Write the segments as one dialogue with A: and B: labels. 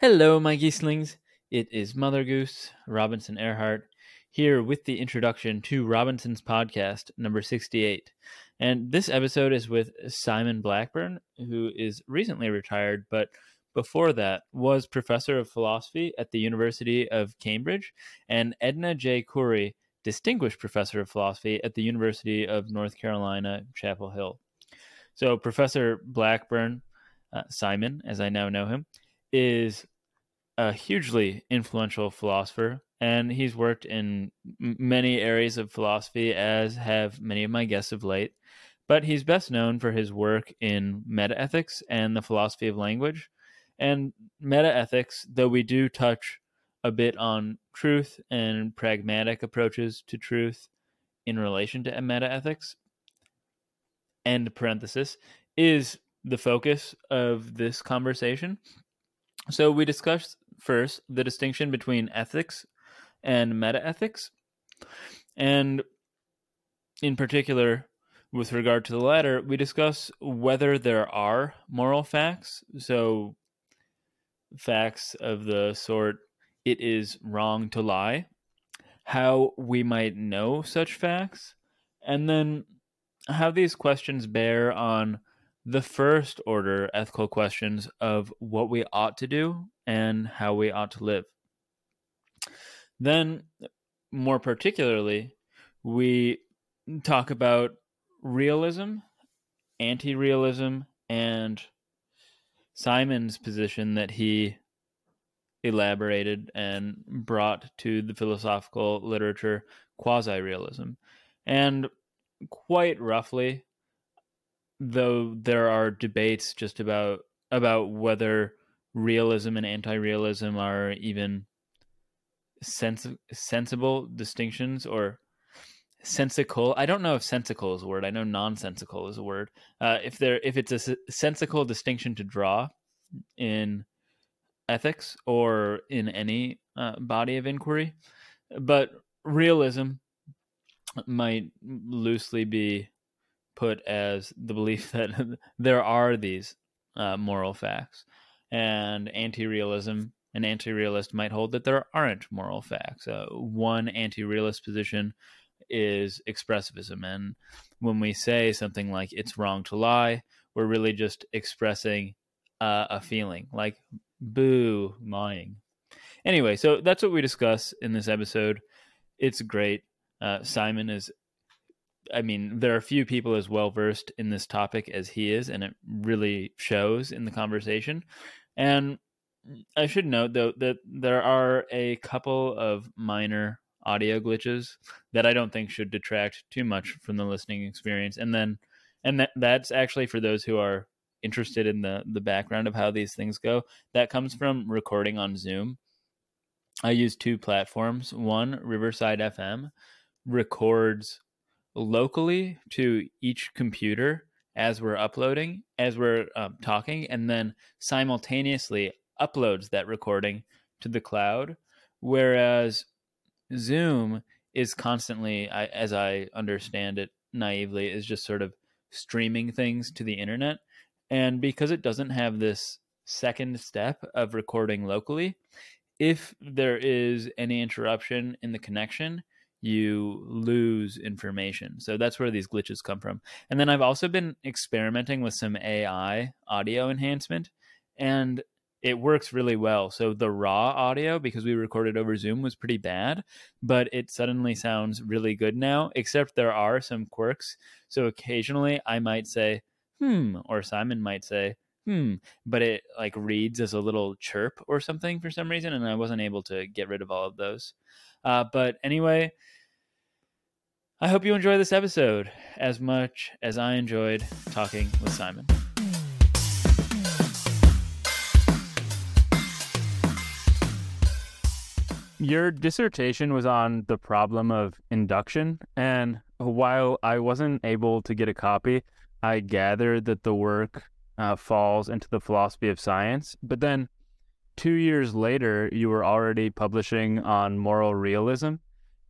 A: Hello, my geeslings. It is Mother Goose, Robinson Erhardt, here with the introduction to Robinson's podcast, number 68. And this episode is with Simon Blackburn, who is recently retired, but before that was professor of philosophy at the University of Cambridge, and Edna J. Koury, distinguished professor of philosophy at the University of North Carolina, Chapel Hill. So, Professor Blackburn, uh, Simon, as I now know him, is a hugely influential philosopher, and he's worked in many areas of philosophy, as have many of my guests of late. But he's best known for his work in metaethics and the philosophy of language. And metaethics, though we do touch a bit on truth and pragmatic approaches to truth in relation to metaethics, end parenthesis, is the focus of this conversation. So we discussed first the distinction between ethics and metaethics. And in particular, with regard to the latter, we discuss whether there are moral facts. So, facts of the sort, it is wrong to lie, how we might know such facts, and then how these questions bear on the first order ethical questions of what we ought to do and how we ought to live. Then, more particularly, we talk about realism, anti realism, and Simon's position that he elaborated and brought to the philosophical literature quasi realism. And quite roughly, though there are debates just about about whether realism and anti-realism are even sens- sensible distinctions or sensical i don't know if sensical is a word i know nonsensical is a word uh, if there if it's a sensical distinction to draw in ethics or in any uh, body of inquiry but realism might loosely be put as the belief that there are these uh, moral facts, and anti-realism. An anti-realist might hold that there aren't moral facts. Uh, one anti-realist position is expressivism, and when we say something like "it's wrong to lie," we're really just expressing uh, a feeling, like "boo, lying." Anyway, so that's what we discuss in this episode. It's great. Uh, Simon is I mean, there are few people as well versed in this topic as he is, and it really shows in the conversation. And I should note, though, that there are a couple of minor audio glitches that I don't think should detract too much from the listening experience. And then, and that, that's actually for those who are interested in the the background of how these things go. That comes from recording on Zoom. I use two platforms. One, Riverside FM, records locally to each computer as we're uploading, as we're um, talking, and then simultaneously uploads that recording to the cloud. Whereas Zoom is constantly, I, as I understand it naively, is just sort of streaming things to the internet. And because it doesn't have this second step of recording locally, if there is any interruption in the connection, you lose information. So that's where these glitches come from. And then I've also been experimenting with some AI audio enhancement and it works really well. So the raw audio, because we recorded over Zoom, was pretty bad, but it suddenly sounds really good now, except there are some quirks. So occasionally I might say, hmm, or Simon might say, hmm, but it like reads as a little chirp or something for some reason, and I wasn't able to get rid of all of those. Uh, but anyway, I hope you enjoy this episode as much as I enjoyed talking with Simon. Your dissertation was on the problem of induction, and while I wasn't able to get a copy, I gathered that the work uh, falls into the philosophy of science. But then two years later, you were already publishing on moral realism.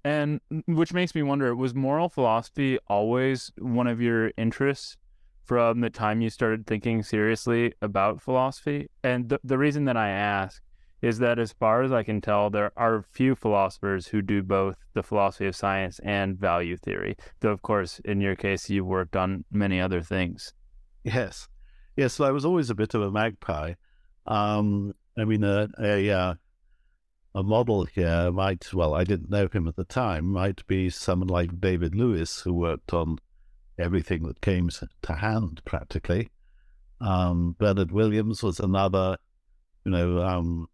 A: And which makes me wonder was moral philosophy always one of your interests from the time you started thinking seriously about philosophy? And the, the reason that I ask
B: is that as far as I can tell, there are few philosophers who do both the philosophy of science and value theory. Though, of course, in your case, you've worked on many other things.
C: Yes. Yes. So I was always a bit of a magpie. Um, I mean, a, a, uh, a model here might, well, I didn't know him at the time, might be someone like David Lewis, who worked on everything that came to hand practically. Um, Bernard Williams was another, you know, um,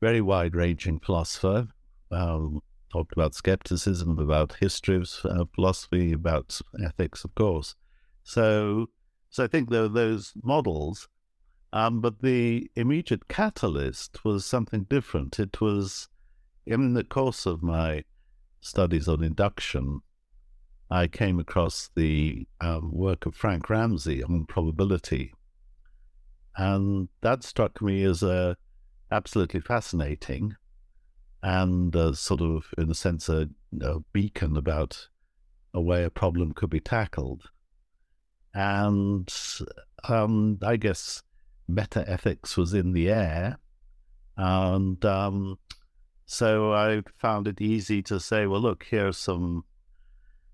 C: very wide ranging philosopher. Um, talked about skepticism, about history of uh, philosophy, about ethics, of course. So, so I think there those models. Um, but the immediate catalyst was something different. It was in the course of my studies on induction, I came across the um, work of Frank Ramsey on probability. And that struck me as a absolutely fascinating and uh, sort of, in a sense, a, a, beacon about a way a problem could be tackled. And um, I guess meta ethics was in the air. And um, so I found it easy to say, well, look, here's some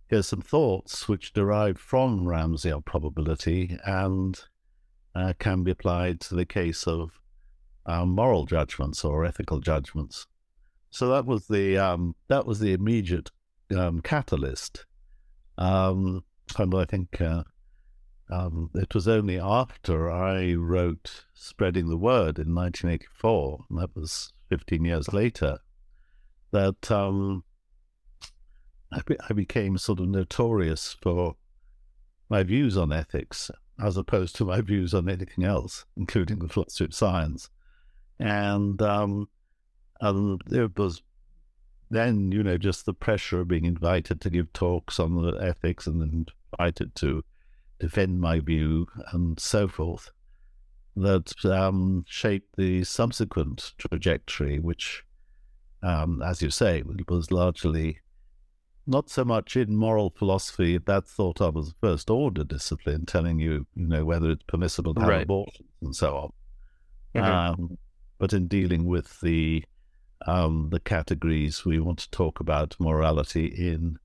C: here's some thoughts which derive from Ramsey on probability and uh, can be applied to the case of um, moral judgments or ethical judgments. So that was the um, that was the immediate um, catalyst, um, and I think uh, um, it was only after I wrote "Spreading the Word" in 1984, and that was 15 years later, that um, I, be- I became sort of notorious for my views on ethics as opposed to my views on anything else, including the philosophy of science. And, um, and it was then, you know, just the pressure of being invited to give talks on the ethics and then invited to defend my view and so forth that um, shaped the subsequent trajectory, which, um, as you say, was largely not so much in moral philosophy that's thought of as a first order discipline, telling you, you know, whether it's permissible to have right. abortion and so on. Mm-hmm. Um, but in dealing with the um, the categories we want to talk about morality in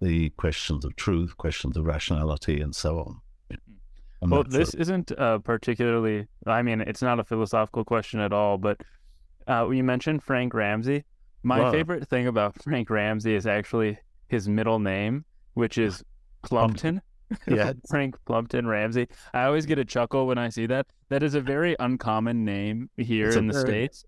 C: the questions of truth, questions of rationality, and so on.
B: And well, this is isn't uh, particularly. I mean, it's not a philosophical question at all. But uh, you mentioned Frank Ramsey. My favorite thing about Frank Ramsey is actually his middle name, which is Plumpton.
C: yeah,
B: Frank Plumpton Ramsey. I always get a chuckle when I see that. That is a very uncommon name here it's in the very, states.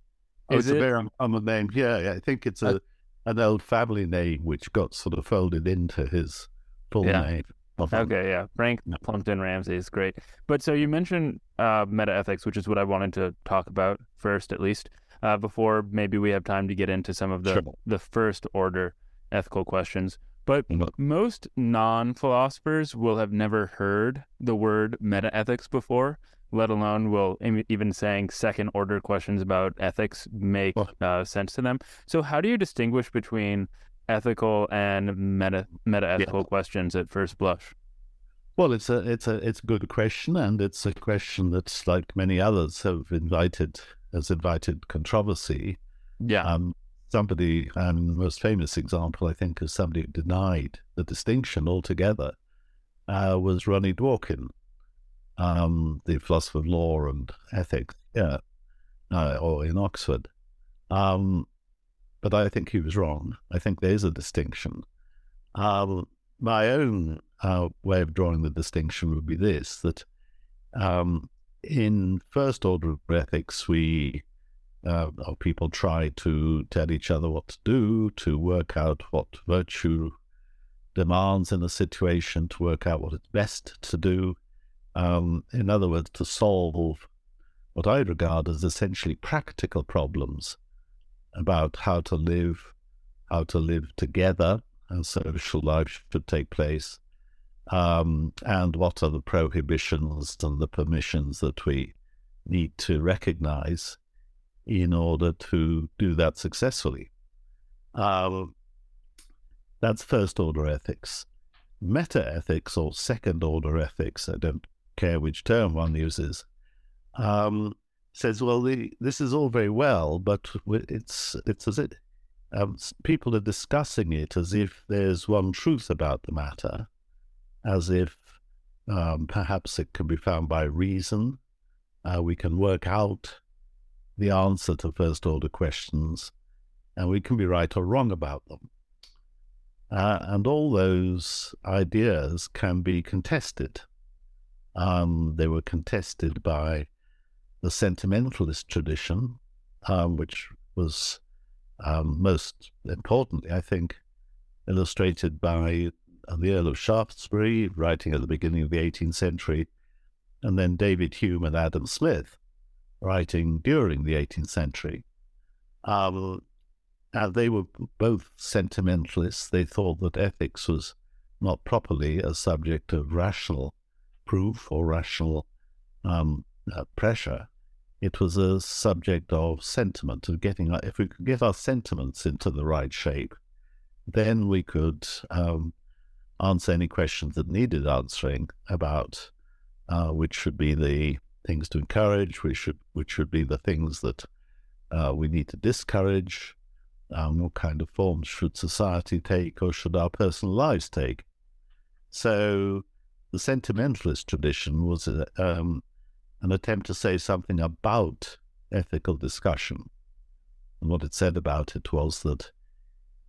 C: Oh, is it's it? a very uncommon name. Yeah, I think it's a uh, an old family name which got sort of folded into his full yeah. name.
B: Okay, yeah. Frank yeah. Plumpton Ramsey is great. But so you mentioned uh, meta ethics, which is what I wanted to talk about first, at least, uh, before maybe we have time to get into some of the sure. the first order ethical questions. But most non philosophers will have never heard the word meta ethics before, let alone will even saying second order questions about ethics make uh, sense to them. So, how do you distinguish between ethical and meta meta ethical yeah. questions at first blush?
C: Well, it's a it's a it's a good question, and it's a question that's like many others have invited has invited controversy.
B: Yeah. Um,
C: somebody, um, the most famous example, I think, is somebody who denied the distinction altogether, uh, was Ronnie Dworkin, um, the philosopher of law and ethics, yeah, uh, or in Oxford. Um, but I think he was wrong. I think there is a distinction. Um, my own uh, way of drawing the distinction would be this that um, in first order of ethics, we uh, people try to tell each other what to do, to work out what virtue demands in a situation, to work out what is best to do. Um, in other words, to solve what I regard as essentially practical problems about how to live, how to live together, how social life should take place, um, and what are the prohibitions and the permissions that we need to recognize in order to do that successfully. Um, that's first order ethics. Meta ethics or second order ethics, I don't care which term one uses, um, says, "Well, the, this is all very well, but it's it's as it um, people are discussing it as if there's one truth about the matter, as if um, perhaps it can be found by reason. Uh, we can work out the answer to first order questions, and we can be right or wrong about them. Uh, and all those ideas can be contested. Um, they were contested by the sentimentalist tradition, um, which was um, most importantly, I think, illustrated by the Earl of Shaftesbury, writing at the beginning of the 18th century, and then David Hume and Adam Smith, writing during the 18th century. Um, and they were both sentimentalists. They thought that ethics was not properly a subject of rational proof or rational um, uh, pressure. It was a subject of sentiment, of getting, if we could get our sentiments into the right shape, then we could um, answer any questions that needed answering about uh, which should be the things to encourage, which should which should be the things that uh, we need to discourage. Um, what kind of forms should society take, or should our personal lives take? So, the sentimentalist tradition was uh, um, an attempt to say something about ethical discussion. And what it said about it was that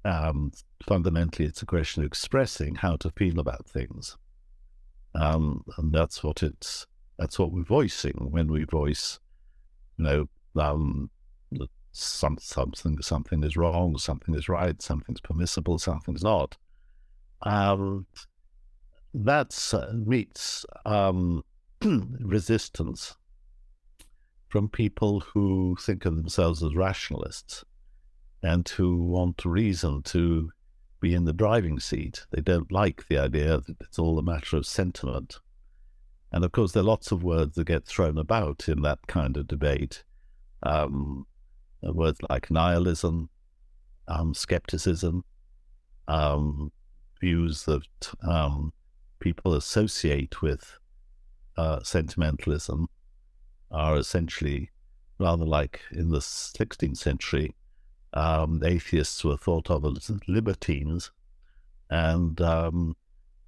C: um, fundamentally it's a question of expressing how to feel about things. Um, and that's what it's that's what we're voicing when we voice, you know, um, some, something something is wrong, something is right, something's permissible, something's not. Um, that uh, meets um, resistance from people who think of themselves as rationalists and who want reason to be in the driving seat. They don't like the idea that it's all a matter of sentiment. And of course, there are lots of words that get thrown about in that kind of debate. Um, words like nihilism, um, skepticism, um, views that um, people associate with uh, sentimentalism are essentially rather like in the 16th century, um, atheists were thought of as libertines, and um,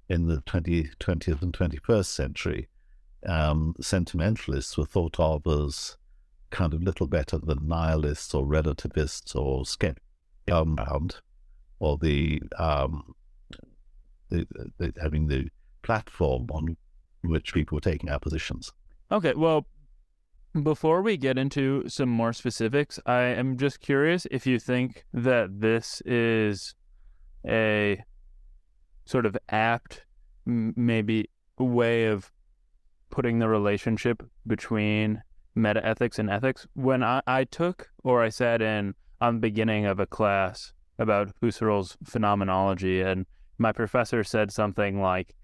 C: in the 20, 20th and 21st century, um, sentimentalists were thought of as kind of little better than nihilists or relativists or skeptics, or the, um, the, the having the platform on which people were taking our positions.
B: Okay, well, before we get into some more specifics, I am just curious if you think that this is a sort of apt, maybe way of putting the relationship between meta ethics and ethics. When I, I took or I sat in on the beginning of a class about Husserl's phenomenology, and my professor said something like,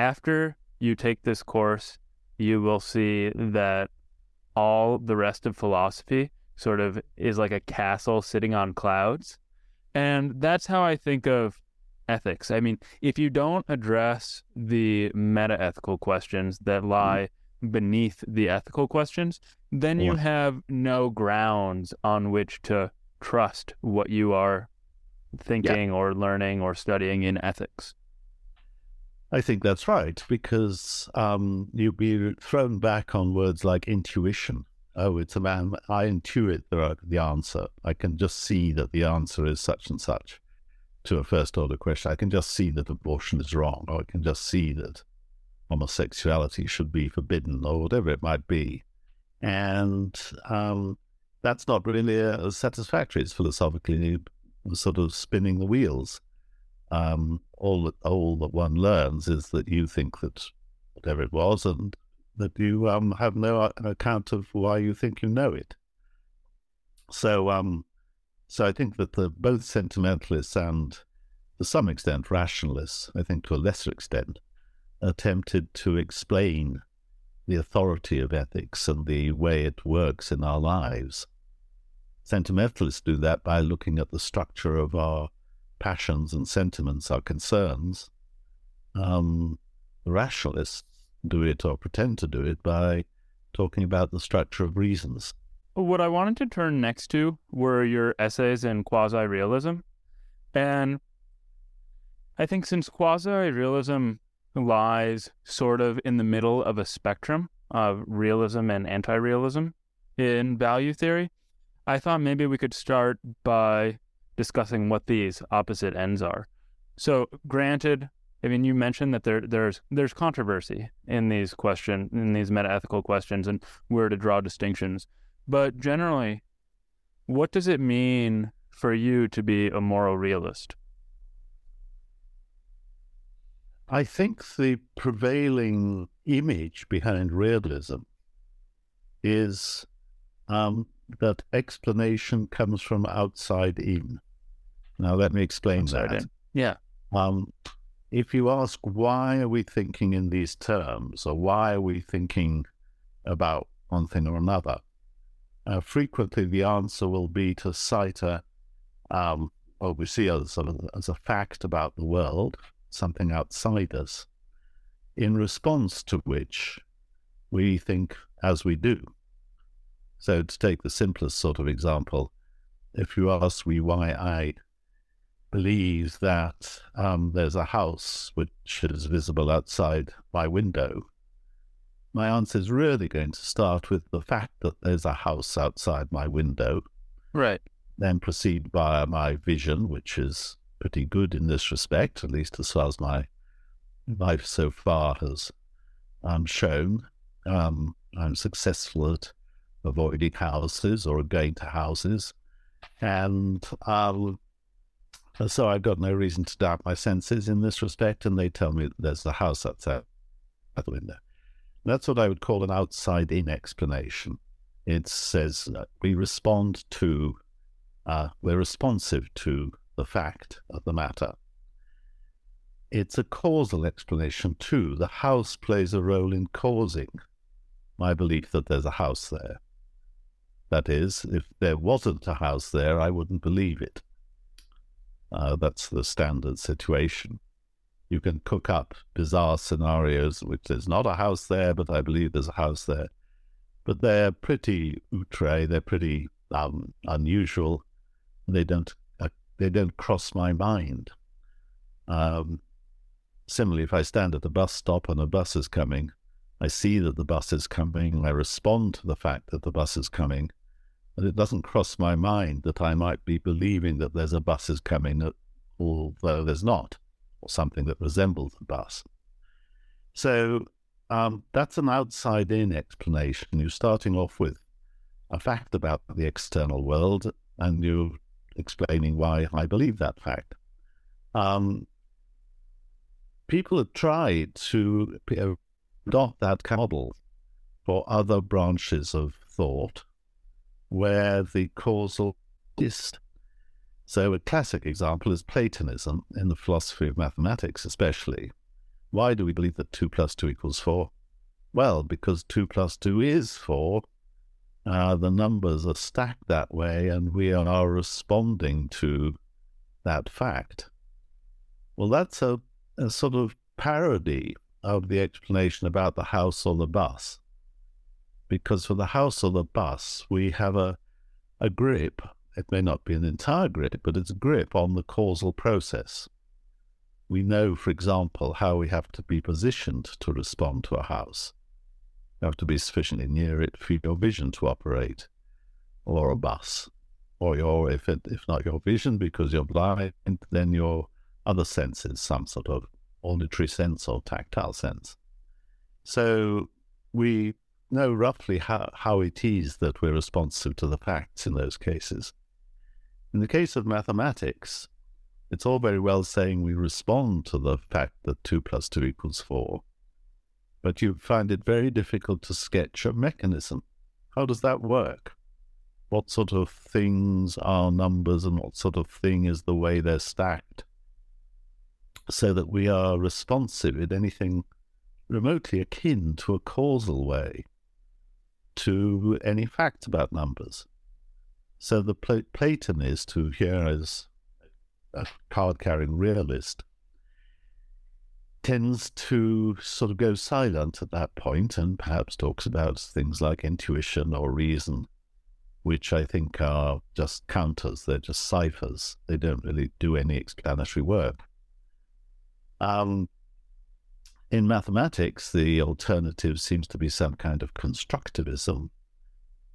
B: after you take this course, you will see that all the rest of philosophy sort of is like a castle sitting on clouds. And that's how I think of ethics. I mean, if you don't address the meta ethical questions that mm-hmm. lie mm-hmm. beneath the ethical questions, then you have no grounds on which to trust what you are thinking yeah. or learning or studying in ethics.
C: I think that's right because um, you'd be thrown back on words like intuition. Oh, it's a man. I intuit the, the answer. I can just see that the answer is such and such to a first order question. I can just see that abortion is wrong, or I can just see that homosexuality should be forbidden, or whatever it might be. And um, that's not really uh, satisfactory. It's philosophically sort of spinning the wheels um, all that all that one learns is that you think that whatever it was, and that you um, have no account of why you think you know it. So, um, so I think that the both sentimentalists and, to some extent, rationalists, I think to a lesser extent, attempted to explain the authority of ethics and the way it works in our lives. Sentimentalists do that by looking at the structure of our passions and sentiments are concerns, um, rationalists do it or pretend to do it by talking about the structure of reasons.
B: What I wanted to turn next to were your essays in quasi realism. And I think since quasi realism lies sort of in the middle of a spectrum of realism and anti realism in value theory, I thought maybe we could start by discussing what these opposite ends are. So, granted, I mean, you mentioned that there there's there's controversy in these question in these metaethical questions and where to draw distinctions. But generally, what does it mean for you to be a moral realist?
C: I think the prevailing image behind realism is um, that explanation comes from outside in. Now, let me explain that.
B: Yeah.
C: Um, if you ask why are we thinking in these terms, or why are we thinking about one thing or another, uh, frequently the answer will be to cite a um, what we see as, as a fact about the world, something outside us, in response to which we think as we do. So, to take the simplest sort of example, if you ask me why I believe that um, there's a house which is visible outside my window, my answer is really going to start with the fact that there's a house outside my window.
B: Right.
C: Then proceed via my vision, which is pretty good in this respect, at least as far as my life so far has um, shown. Um, I'm successful at avoiding houses or going to houses. And um, so I've got no reason to doubt my senses in this respect. And they tell me there's a house outside the window. That's what I would call an outside in explanation. It says we respond to, uh, we're responsive to the fact of the matter. It's a causal explanation too. The house plays a role in causing my belief that there's a house there. That is, if there wasn't a house there, I wouldn't believe it. Uh, that's the standard situation. You can cook up bizarre scenarios which there's not a house there, but I believe there's a house there. But they're pretty outre, they're pretty um, unusual. They don't uh, they don't cross my mind. Um, similarly, if I stand at a bus stop and a bus is coming, I see that the bus is coming, I respond to the fact that the bus is coming, and it doesn't cross my mind that I might be believing that there's a bus is coming, although there's not, or something that resembles a bus. So um, that's an outside in explanation. You're starting off with a fact about the external world, and you're explaining why I believe that fact. Um, people have tried to adopt that model for other branches of thought where the causal is. So, a classic example is Platonism in the philosophy of mathematics, especially. Why do we believe that 2 plus 2 equals 4? Well, because 2 plus 2 is 4. Uh, the numbers are stacked that way, and we are responding to that fact. Well, that's a, a sort of parody of the explanation about the house or the bus because for the house or the bus, we have a, a grip. It may not be an entire grip, but it's a grip on the causal process. We know, for example, how we have to be positioned to respond to a house. You have to be sufficiently near it for your vision to operate, or a bus, or your if it, if not your vision because you're blind, then your other senses, some sort of auditory sense or tactile sense. So we know roughly how, how it is that we're responsive to the facts in those cases. In the case of mathematics, it's all very well saying we respond to the fact that 2 plus 2 equals 4, but you find it very difficult to sketch a mechanism. How does that work? What sort of things are numbers and what sort of thing is the way they're stacked? So that we are responsive in anything remotely akin to a causal way to any facts about numbers. So the Pl- Platonist, who here is a card carrying realist, tends to sort of go silent at that point and perhaps talks about things like intuition or reason, which I think are just counters. They're just ciphers. They don't really do any explanatory work. Um, in mathematics, the alternative seems to be some kind of constructivism.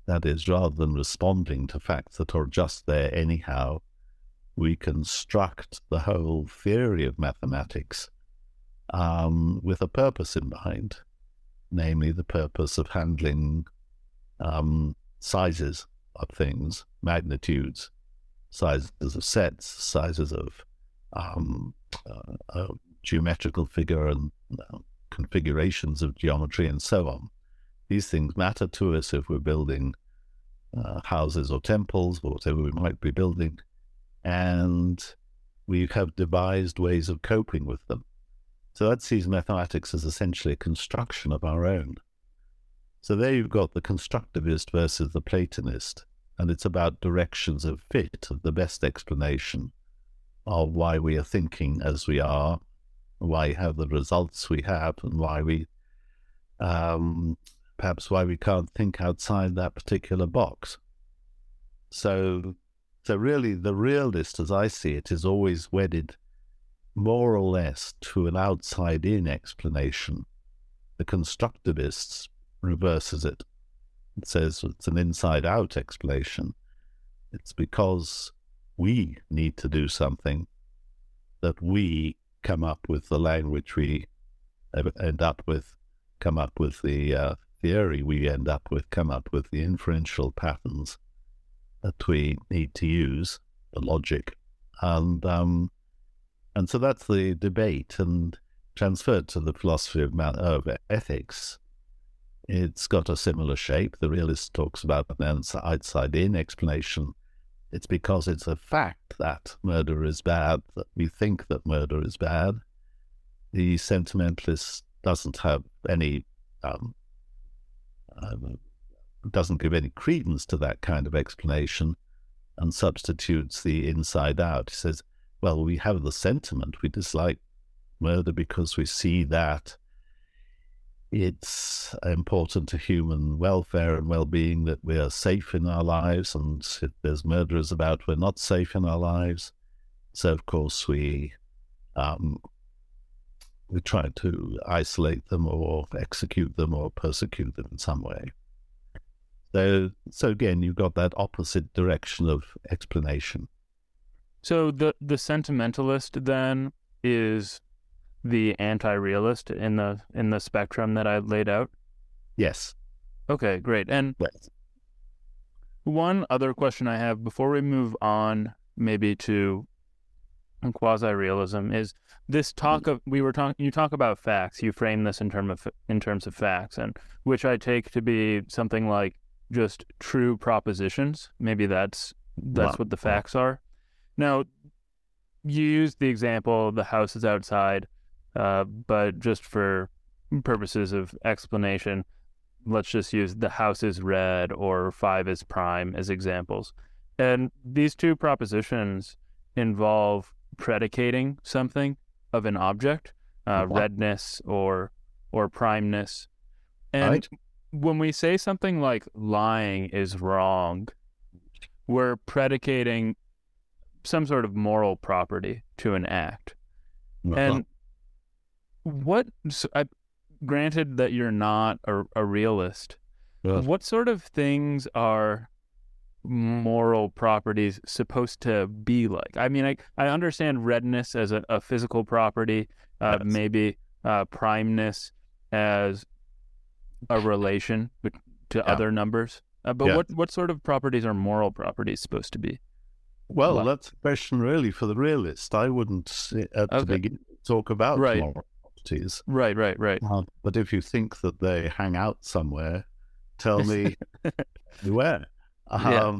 C: That is, rather than responding to facts that are just there anyhow, we construct the whole theory of mathematics um, with a purpose in mind, namely the purpose of handling um, sizes of things, magnitudes, sizes of sets, sizes of um, uh, geometrical figure and uh, configurations of geometry and so on. These things matter to us if we're building uh, houses or temples or whatever we might be building. And we have devised ways of coping with them. So that sees mathematics as essentially a construction of our own. So there you've got the constructivist versus the Platonist, and it's about directions of fit, of the best explanation of why we are thinking as we are, why have the results we have, and why we, um, perhaps why we can't think outside that particular box. So, so really, the realist, as I see it, is always wedded more or less to an outside in explanation. The constructivists reverses it. It says it's an inside out explanation. It's because we need to do something that we come up with the language we end up with, come up with the uh, theory we end up with, come up with the inferential patterns that we need to use, the logic. And um, and so that's the debate and transferred to the philosophy of, of ethics. It's got a similar shape. The realist talks about an outside in explanation. It's because it's a fact that murder is bad, that we think that murder is bad. The sentimentalist doesn't have any, um, uh, doesn't give any credence to that kind of explanation and substitutes the inside out. He says, well, we have the sentiment. We dislike murder because we see that it's important to human welfare and well-being that we are safe in our lives, and if there's murderers about, we're not safe in our lives. So, of course, we um, we try to isolate them or execute them or persecute them in some way. So, so again, you've got that opposite direction of explanation.
B: So the the sentimentalist then is the anti-realist in the in the spectrum that I laid out.
C: Yes.
B: Okay, great. And yes. one other question I have before we move on, maybe to quasi-realism, is this talk mm. of we were talking. You talk about facts. You frame this in term of in terms of facts, and which I take to be something like just true propositions. Maybe that's that's wow. what the facts are. Now, you used the example the house is outside, uh, but just for purposes of explanation, let's just use the house is red or five is prime as examples. And these two propositions involve predicating something of an object, uh, redness or or primeness. And right. when we say something like lying is wrong, we're predicating some sort of moral property to an act. Uh-huh. And what, so I, granted that you're not a, a realist, what sort of things are moral properties supposed to be like? I mean, I, I understand redness as a, a physical property, uh, yes. maybe uh, primeness as a relation to yeah. other numbers. Uh, but yeah. what, what sort of properties are moral properties supposed to be?
C: Well, that's a question really for the realist. I wouldn't at okay. the beginning talk about right. moral properties.
B: Right, right, right. Uh,
C: but if you think that they hang out somewhere, tell me where. Um, yeah.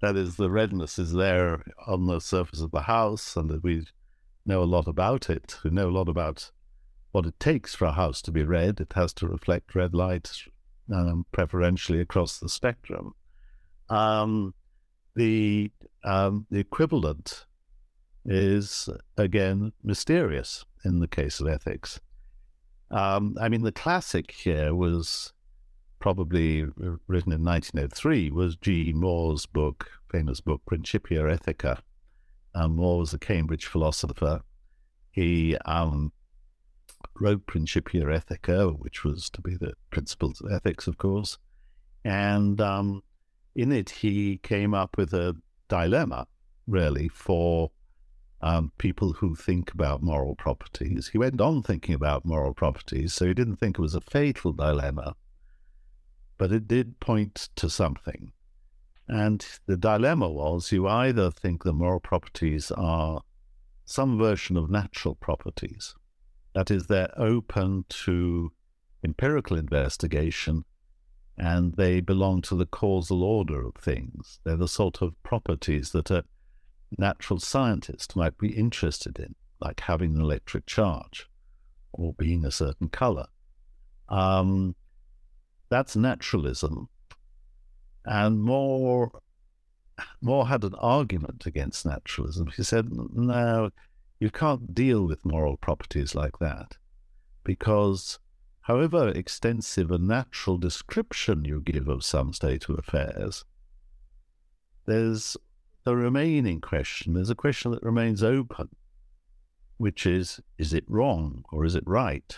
C: That is, the redness is there on the surface of the house, and that we know a lot about it. We know a lot about what it takes for a house to be red. It has to reflect red light, um, preferentially across the spectrum. Um, the um, the equivalent is again mysterious. In the case of ethics. Um, I mean, the classic here was probably written in 1903 was G. Moore's book, famous book, Principia Ethica. Um, Moore was a Cambridge philosopher. He um, wrote Principia Ethica, which was to be the principles of ethics, of course. And um, in it, he came up with a dilemma, really, for um, people who think about moral properties. He went on thinking about moral properties, so he didn't think it was a fatal dilemma, but it did point to something. And the dilemma was you either think that moral properties are some version of natural properties, that is, they're open to empirical investigation and they belong to the causal order of things. They're the sort of properties that a natural scientist might be interested in, like having an electric charge or being a certain color. Um, that's naturalism. And Moore, Moore had an argument against naturalism. He said, no, you can't deal with moral properties like that because however extensive a natural description you give of some state of affairs, there's the remaining question. There's a question that remains open, which is is it wrong or is it right?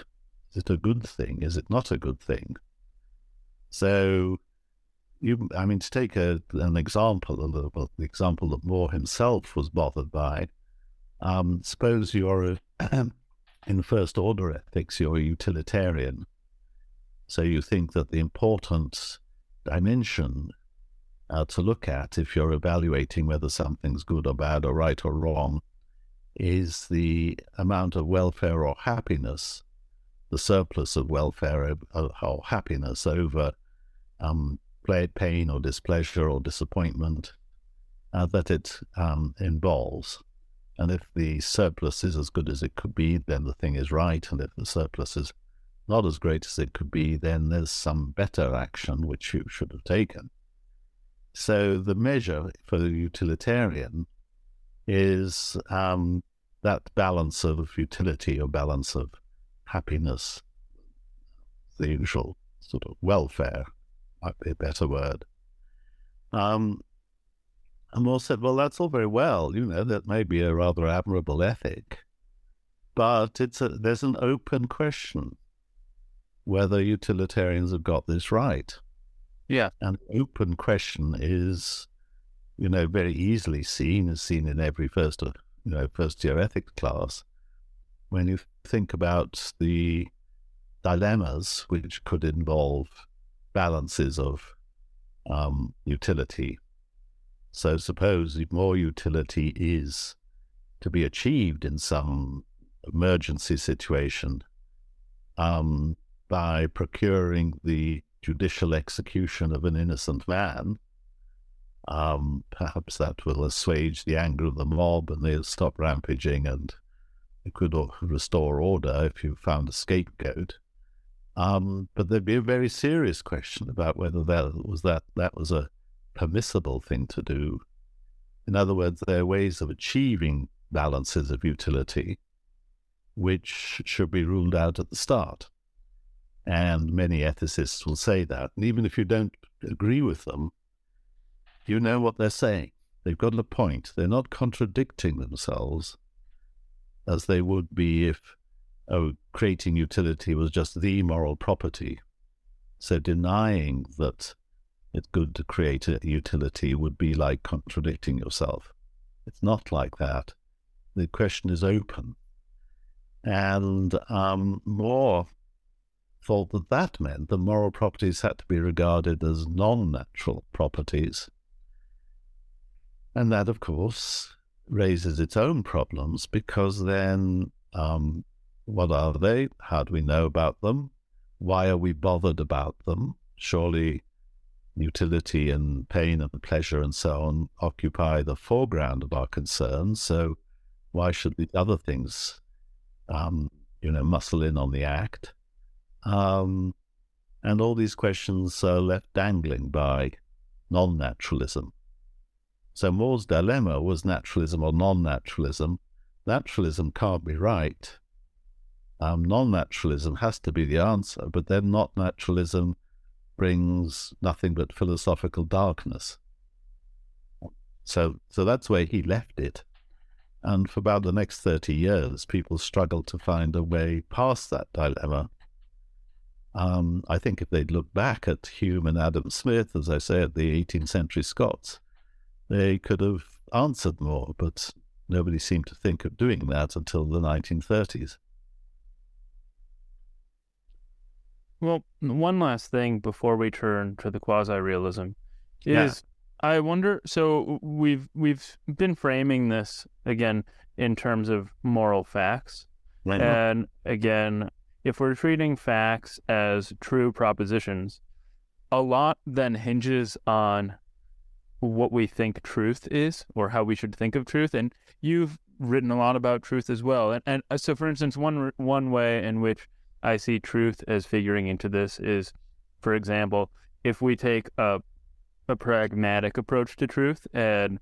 C: Is it a good thing? Is it not a good thing? So, you, I mean, to take a, an example, a little, the example that Moore himself was bothered by, um, suppose you're a, in first order ethics, you're a utilitarian. So you think that the important dimension uh, to look at if you're evaluating whether something's good or bad or right or wrong is the amount of welfare or happiness, the surplus of welfare or, or happiness over um, pain or displeasure or disappointment uh, that it um, involves. And if the surplus is as good as it could be, then the thing is right. And if the surplus is not as great as it could be, then there's some better action which you should have taken. So the measure for the utilitarian is um, that balance of utility or balance of happiness, the usual sort of welfare might be a better word. Um, and Moore said, well, that's all very well, you know, that may be a rather admirable ethic, but it's a, there's an open question whether utilitarians have got this right.
B: Yeah.
C: And open question is, you know, very easily seen, as seen in every first, you know, first year ethics class. When you think about the dilemmas which could involve balances of um, utility. So suppose more utility is to be achieved in some emergency situation um, by procuring the judicial execution of an innocent man. Um, perhaps that will assuage the anger of the mob and they'll stop rampaging and it could restore order if you found a scapegoat. Um, but there'd be a very serious question about whether that was that that was a permissible thing to do. In other words, there are ways of achieving balances of utility which should be ruled out at the start. And many ethicists will say that. And even if you don't agree with them, you know what they're saying. They've got a point. They're not contradicting themselves as they would be if oh, creating utility was just the moral property. So denying that it's good to create a utility would be like contradicting yourself. It's not like that. The question is open. And um, Moore thought that that meant the moral properties had to be regarded as non natural properties. And that, of course, raises its own problems because then um, what are they? How do we know about them? Why are we bothered about them? Surely utility and pain and pleasure and so on occupy the foreground of our concerns. So why should the other things, um, you know, muscle in on the act? Um, and all these questions are left dangling by non naturalism. So Moore's dilemma was naturalism or non naturalism. Naturalism can't be right um, non naturalism has to be the answer, but then not naturalism brings nothing but philosophical darkness. So, so that's where he left it. And for about the next 30 years, people struggled to find a way past that dilemma. Um, I think if they'd looked back at Hume and Adam Smith, as I say, at the 18th century Scots, they could have answered more, but nobody seemed to think of doing that until the 1930s.
B: Well, one last thing before we turn to the quasi-realism is yeah. I wonder. So we've we've been framing this again in terms of moral facts, right. and again, if we're treating facts as true propositions, a lot then hinges on what we think truth is or how we should think of truth. And you've written a lot about truth as well. And, and uh, so, for instance, one one way in which I see truth as figuring into this is, for example, if we take a a pragmatic approach to truth and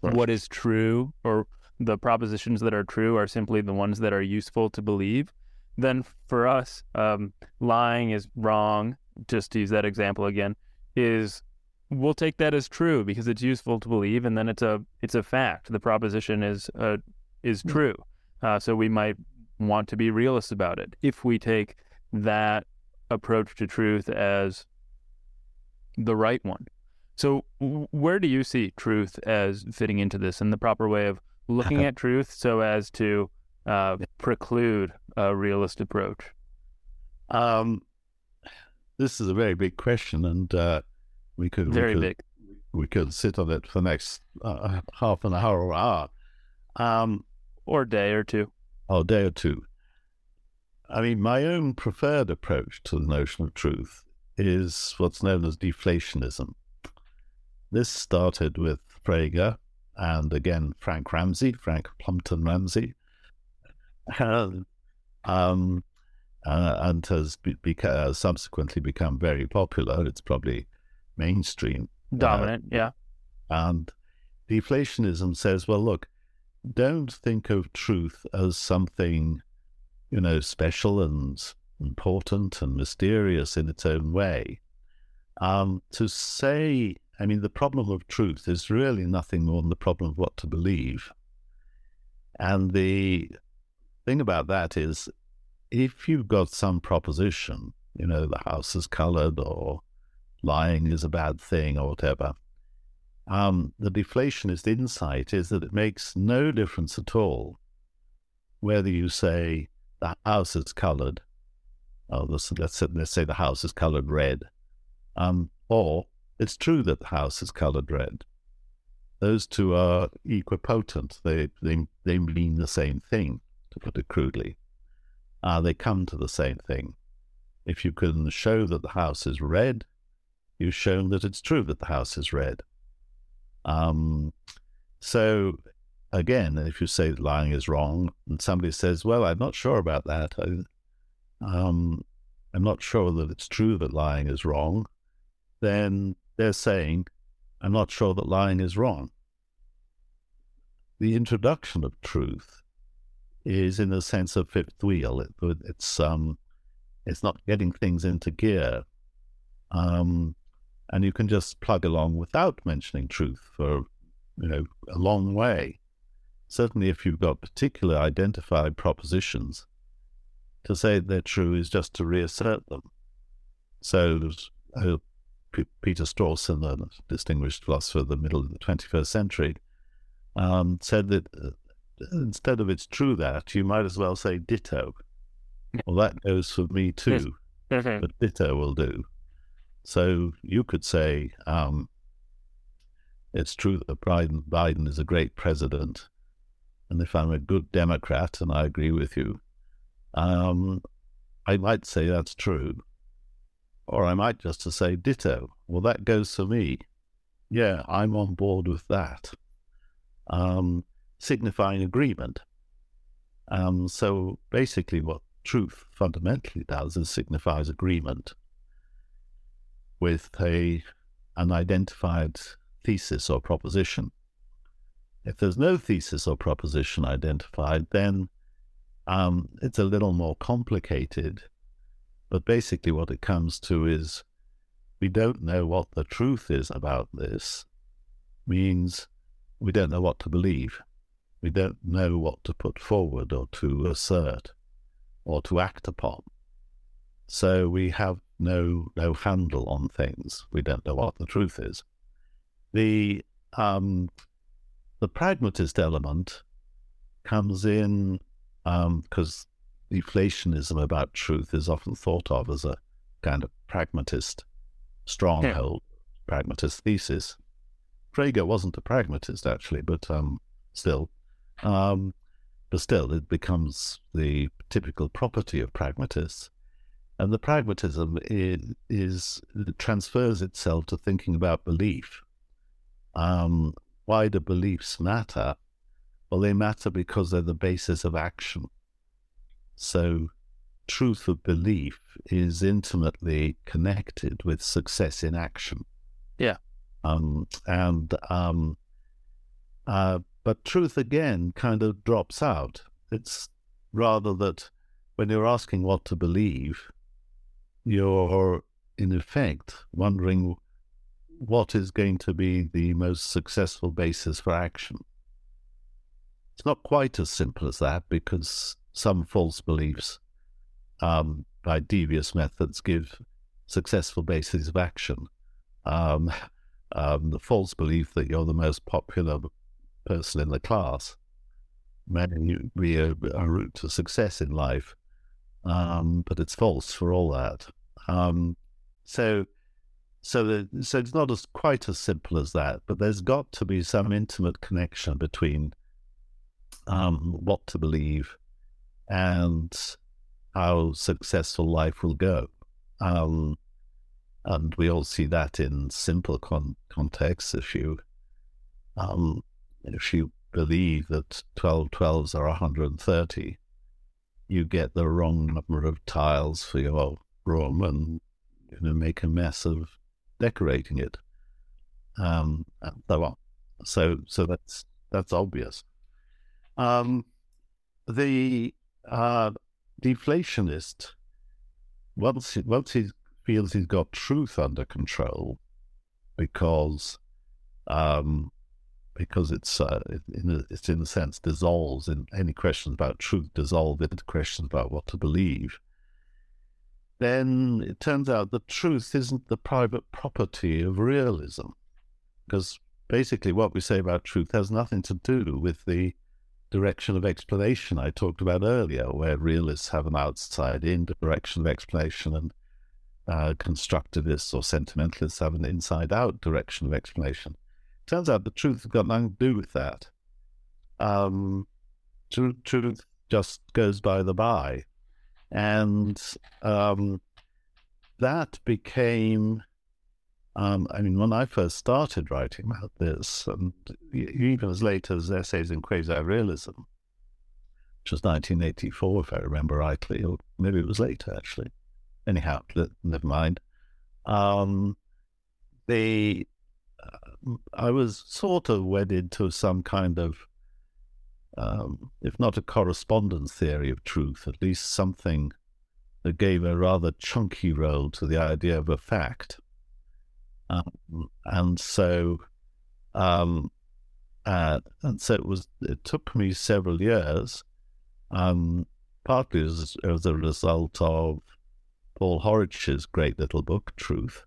B: what is true or the propositions that are true are simply the ones that are useful to believe, then for us, um, lying is wrong. Just to use that example again, is we'll take that as true because it's useful to believe, and then it's a it's a fact. The proposition is uh, is hmm. true. Uh, so we might want to be realists about it. If we take that approach to truth as the right one. So, where do you see truth as fitting into this and the proper way of looking at truth so as to uh, preclude a realist approach?
C: Um, this is a very big question, and uh, we could
B: very
C: we could,
B: big.
C: We could sit on it for the next uh, half an hour or hour, um,
B: or day or two
C: or day or two. I mean, my own preferred approach to the notion of truth is what's known as deflationism. This started with Frege and again Frank Ramsey, Frank Plumpton Ramsey, um, uh, and has be, beca- subsequently become very popular. It's probably mainstream,
B: dominant, uh, yeah.
C: And deflationism says, well, look, don't think of truth as something, you know, special and important and mysterious in its own way. Um, to say, I mean, the problem of truth is really nothing more than the problem of what to believe. And the thing about that is, if you've got some proposition, you know, the house is colored or lying is a bad thing or whatever, um, the deflationist insight is that it makes no difference at all whether you say the house is colored, oh, let's, let's, let's say the house is colored red, um, or it's true that the house is colored red. Those two are equipotent. They, they, they mean the same thing, to put it crudely. Uh, they come to the same thing. If you can show that the house is red, you've shown that it's true that the house is red. Um, so again, if you say that lying is wrong, and somebody says, "Well, I'm not sure about that. I, um, I'm not sure that it's true that lying is wrong," then they're saying, "I'm not sure that lying is wrong." The introduction of truth is, in a sense, of fifth wheel. It, it's um, it's not getting things into gear. Um, and you can just plug along without mentioning truth for you know a long way. Certainly, if you've got particular identified propositions, to say they're true is just to reassert them. So, uh, P- Peter Strawson, a distinguished philosopher of the middle of the 21st century, um, said that uh, instead of it's true that, you might as well say ditto. Well, that goes for me too, but ditto will do. So you could say um, it's true that Biden, Biden is a great president, and if I'm a good Democrat, and I agree with you, um, I might say that's true. Or I might just to say ditto. Well, that goes for me. Yeah, I'm on board with that. Um, signifying agreement. Um, so basically, what truth fundamentally does is signifies agreement with a an identified thesis or proposition. If there's no thesis or proposition identified, then Um, it's a little more complicated, but basically what it comes to is we don't know what the truth is about this, means we don't know what to believe. We don't know what to put forward or to assert or to act upon. So we have no no handle on things. We don't know what the truth is. The um, the pragmatist element comes in because um, deflationism about truth is often thought of as a kind of pragmatist stronghold, yeah. pragmatist thesis. Frege wasn't a pragmatist actually, but um, still, um, but still, it becomes the typical property of pragmatists. And the pragmatism is, is transfers itself to thinking about belief. Um, why do beliefs matter? Well, they matter because they're the basis of action. So, truth of belief is intimately connected with success in action.
B: Yeah.
C: Um, and um, uh, but truth again kind of drops out. It's rather that when you're asking what to believe, you're in effect wondering what is going to be the most successful basis for action. It's not quite as simple as that because some false beliefs um, by devious methods give successful bases of action. Um, um, the false belief that you're the most popular person in the class may be a, a route to success in life, um, but it's false for all that. Um, so, so, the, so it's not as quite as simple as that. But there's got to be some intimate connection between um, what to believe and how successful life will go. Um, and we all see that in simple con- contexts. If you um, if you believe that 12 12s are 130, you get the wrong number of tiles for your room and you know make a mess of decorating it. Um, and so on. So so that's that's obvious. Um, the uh, deflationist once he, once he feels he's got truth under control because um, because it's uh, in a, it's in a sense dissolves in any questions about truth dissolve into questions about what to believe then it turns out the truth isn't the private property of realism. Because basically, what we say about truth has nothing to do with the direction of explanation I talked about earlier, where realists have an outside in direction of explanation and uh, constructivists or sentimentalists have an inside out direction of explanation. Turns out the truth has got nothing to do with that. Um, truth, truth just goes by the by. And um, that became, um, I mean, when I first started writing about this, and even as late as Essays in Quasi Realism, which was 1984, if I remember rightly, or maybe it was later actually. Anyhow, never mind. Um, I was sort of wedded to some kind of um, if not a correspondence theory of truth, at least something that gave a rather chunky role to the idea of a fact. Um, and so, um, uh, and so it was. It took me several years, um, partly as, as a result of Paul Horwich's great little book, Truth,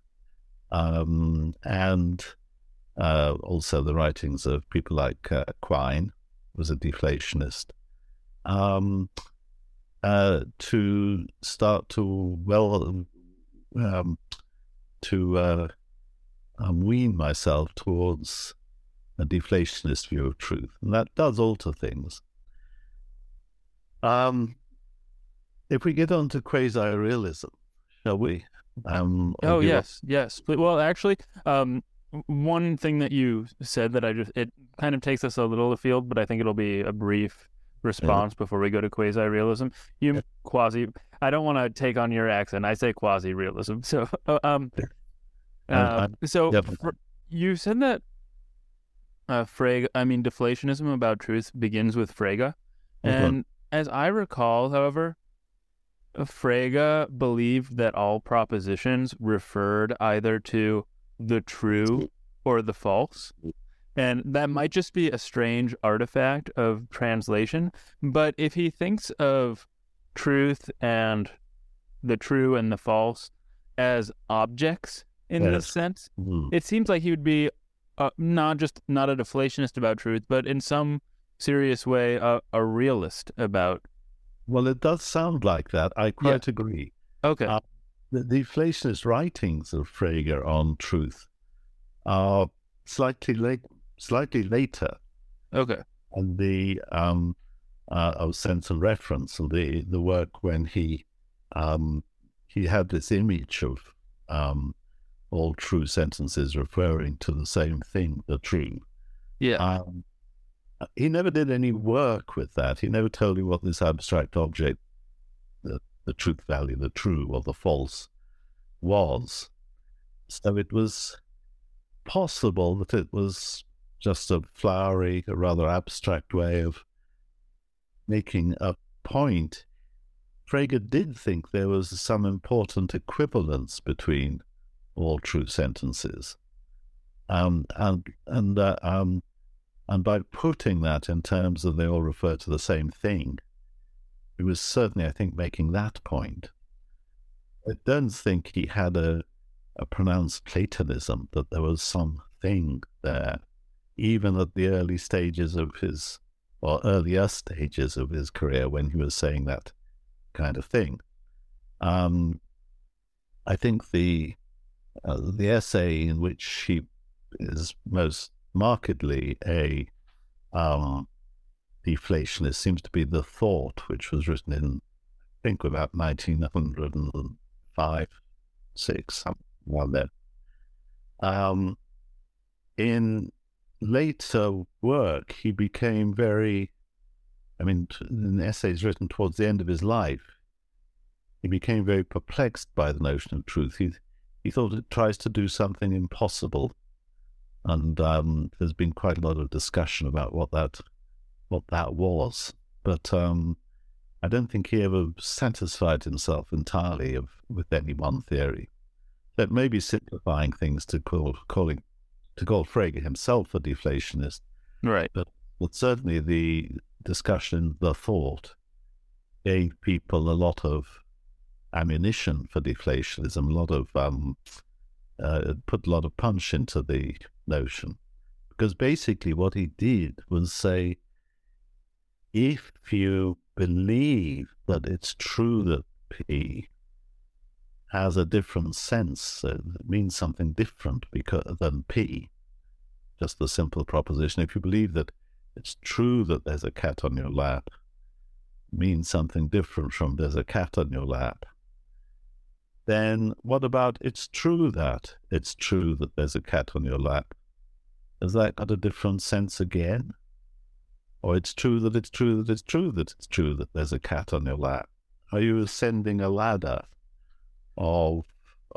C: um, and uh, also the writings of people like uh, Quine, was a deflationist, um, uh, to start to well um, to uh, um, wean myself towards a deflationist view of truth, and that does alter things. Um, if we get on to quasi-realism, shall we?
B: Um, oh yes, yes. Well, actually, um, one thing that you said that I just it kind of takes us a little afield, but I think it'll be a brief response yeah. before we go to quasi realism. You yeah. quasi. I don't want to take on your accent. I say quasi realism. So, uh, um, uh, so for, you said that uh, Frege. I mean, deflationism about truth begins with Frege, mm-hmm. and as I recall, however, Frege believed that all propositions referred either to the true or the false. And that might just be a strange artifact of translation. But if he thinks of truth and the true and the false as objects in yes. this sense, mm-hmm. it seems like he would be uh, not just not a deflationist about truth, but in some serious way a, a realist about.
C: Well, it does sound like that. I quite yeah. agree.
B: Okay. Uh,
C: the deflationist writings of Frege on truth are slightly late, slightly later.
B: Okay.
C: And the um, uh, of sense and reference, and the the work when he um, he had this image of um, all true sentences referring to the same thing, the true.
B: Yeah. Um,
C: he never did any work with that. He never told you what this abstract object, the, truth value, the true or the false, was. So it was possible that it was just a flowery, a rather abstract way of making a point. Frege did think there was some important equivalence between all true sentences. Um, and and uh, um, and by putting that in terms of they all refer to the same thing, he was certainly, I think, making that point. I don't think he had a, a pronounced Platonism that there was something there, even at the early stages of his, or earlier stages of his career when he was saying that kind of thing. Um, I think the uh, the essay in which he is most markedly a um, deflationist seems to be the thought, which was written in, I think, about 1905, six, something around there. Um, in later work, he became very, I mean, in essays written towards the end of his life, he became very perplexed by the notion of truth. He, he thought it tries to do something impossible and um, there's been quite a lot of discussion about what that what that was. But um, I don't think he ever satisfied himself entirely of, with any one theory. That may be simplifying things to call calling to call Frege himself a deflationist,
B: right?
C: But but certainly the discussion, the thought, gave people a lot of ammunition for deflationism, a lot of um, uh, put a lot of punch into the notion. Because basically, what he did was say if you believe that it's true that P has a different sense, uh, it means something different because, than P, just the simple proposition. If you believe that it's true that there's a cat on your lap, means something different from there's a cat on your lap, then what about it's true that it's true that there's a cat on your lap? Has that got a different sense again? Or it's true that it's true that it's true that it's true that there's a cat on your lap? Are you ascending a ladder of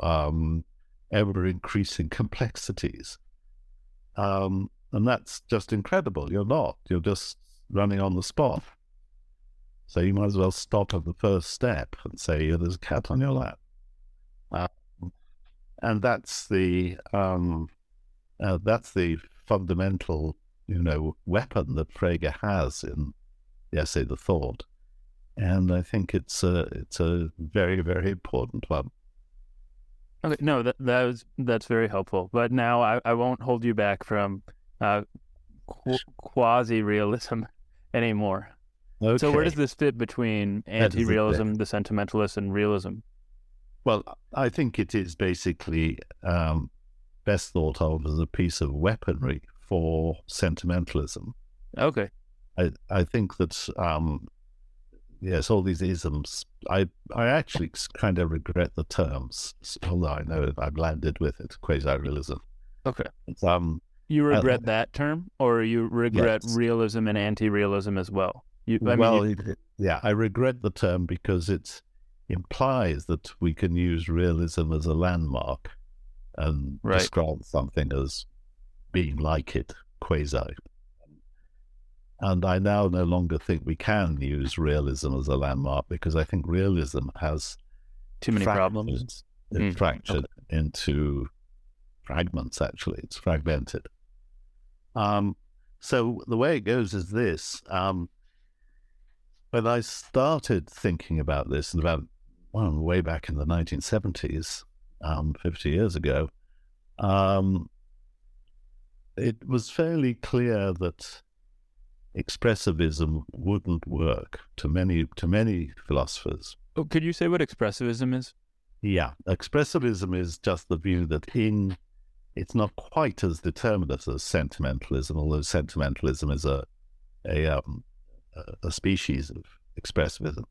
C: um, ever increasing complexities? Um, and that's just incredible. You're not. You're just running on the spot. So you might as well stop at the first step and say, yeah, there's a cat on your lap. Uh, and that's the um, uh, that's the fundamental, you know, weapon that Frege has in the essay The Thought. And I think it's a it's a very very important one.
B: Okay, no, that that was that's very helpful. But now I, I won't hold you back from uh, qu- quasi realism anymore. Okay. So where does this fit between anti-realism, the sentimentalist, and realism?
C: Well, I think it is basically um, best thought of as a piece of weaponry for sentimentalism.
B: Okay.
C: I, I think that, um, yes, all these isms, I, I actually kind of regret the terms, although I know I've landed with it, quasi-realism.
B: Okay.
C: Um,
B: you regret uh, that term, or you regret yes. realism and anti-realism as well?
C: You, I well, mean, you... yeah, I regret the term because it implies that we can use realism as a landmark and right. describe something as being like it, quasi. And I now no longer think we can use realism as a landmark because I think realism has
B: too many problems.
C: It's mm, fractured okay. into fragments, actually. It's fragmented. Um, so the way it goes is this. Um, when I started thinking about this, and about well, way back in the 1970s, um, 50 years ago, um, it was fairly clear that expressivism wouldn't work to many to many philosophers.
B: Oh, could you say what expressivism is?
C: Yeah, expressivism is just the view that in it's not quite as determinist as sentimentalism, although sentimentalism is a a um, a species of expressivism.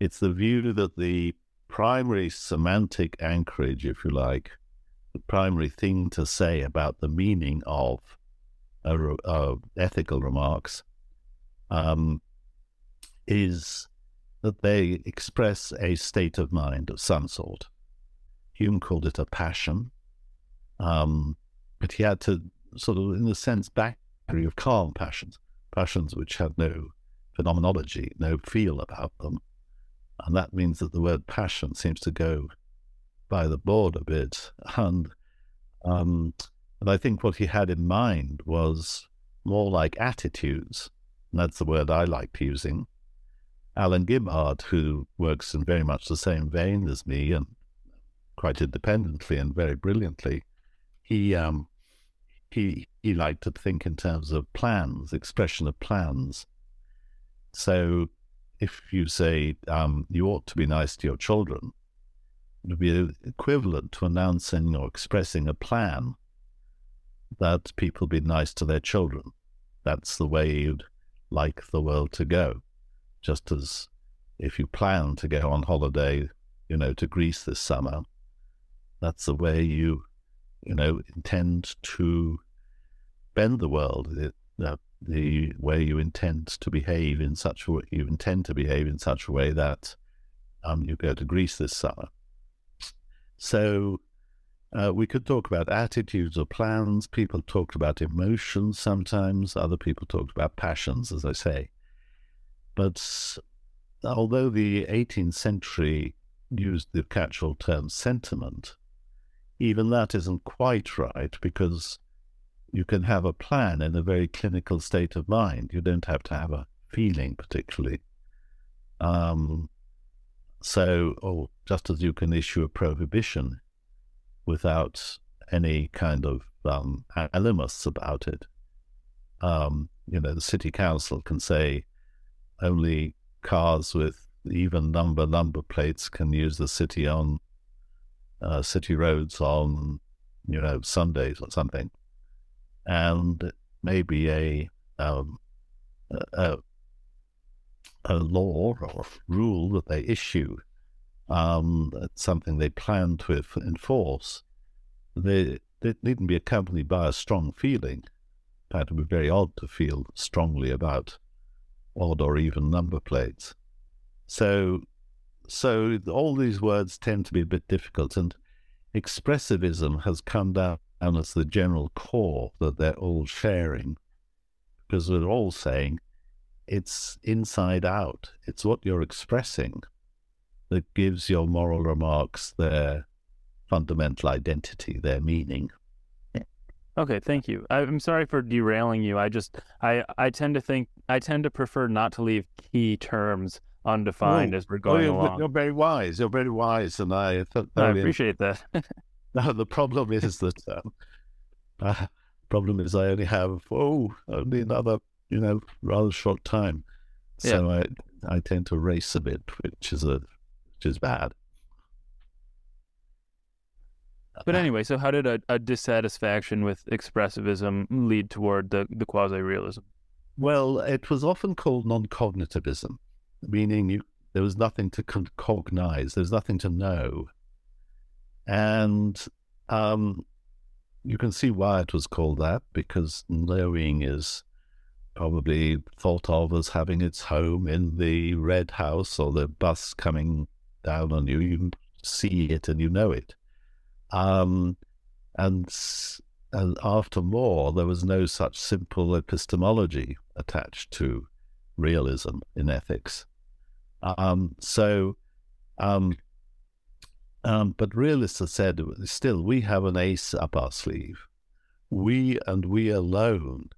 C: It's the view that the primary semantic anchorage, if you like, the primary thing to say about the meaning of uh, uh, ethical remarks um, is that they express a state of mind of some sort. Hume called it a passion, um, but he had to sort of, in a sense, back of calm passions, passions which have no phenomenology, no feel about them. And that means that the word passion seems to go by the board a bit. And, um, and I think what he had in mind was more like attitudes. And that's the word I liked using. Alan Gibbard, who works in very much the same vein as me and quite independently and very brilliantly, he um, he he liked to think in terms of plans, expression of plans. So if you say um, you ought to be nice to your children, would be equivalent to announcing or expressing a plan that people be nice to their children. That's the way you'd like the world to go. Just as if you plan to go on holiday, you know, to Greece this summer, that's the way you, you know, intend to bend the world. It, uh, the way you intend to behave in such a way, you intend to behave in such a way that um, you go to Greece this summer. So uh, we could talk about attitudes or plans. People talked about emotions sometimes. Other people talked about passions, as I say. But although the 18th century used the catch-all term sentiment, even that isn't quite right because you can have a plan in a very clinical state of mind. You don't have to have a feeling particularly. Um, so, or just as you can issue a prohibition without any kind of um, animus about it. Um, you know, the city council can say only cars with even number number plates can use the city on uh, city roads on you know Sundays or something and maybe a um, a, a law or rule that they issue, um, something they plan to enforce, they, they needn't be accompanied by a strong feeling. That would be very odd to feel strongly about odd or even number plates. So, so all these words tend to be a bit difficult, and expressivism has come down it's the general core that they're all sharing because they're all saying it's inside out. It's what you're expressing that gives your moral remarks their fundamental identity, their meaning.
B: Okay, thank you. I'm sorry for derailing you. I just I I tend to think I tend to prefer not to leave key terms undefined as we're going
C: oh, you're,
B: along.
C: You're very wise. You're very wise, and I
B: I appreciate that.
C: Now the problem is that um, uh, problem is I only have oh only another you know rather short time, so yeah. I I tend to race a bit, which is a which is bad.
B: But anyway, so how did a, a dissatisfaction with expressivism lead toward the, the quasi realism?
C: Well, it was often called non cognitivism, meaning you, there was nothing to cognize, there's nothing to know. And um, you can see why it was called that, because knowing is probably thought of as having its home in the red house or the bus coming down on you. You see it and you know it. Um, and and after Moore, there was no such simple epistemology attached to realism in ethics. Um, so, um, um, but realists have said still we have an ace up our sleeve. We and we alone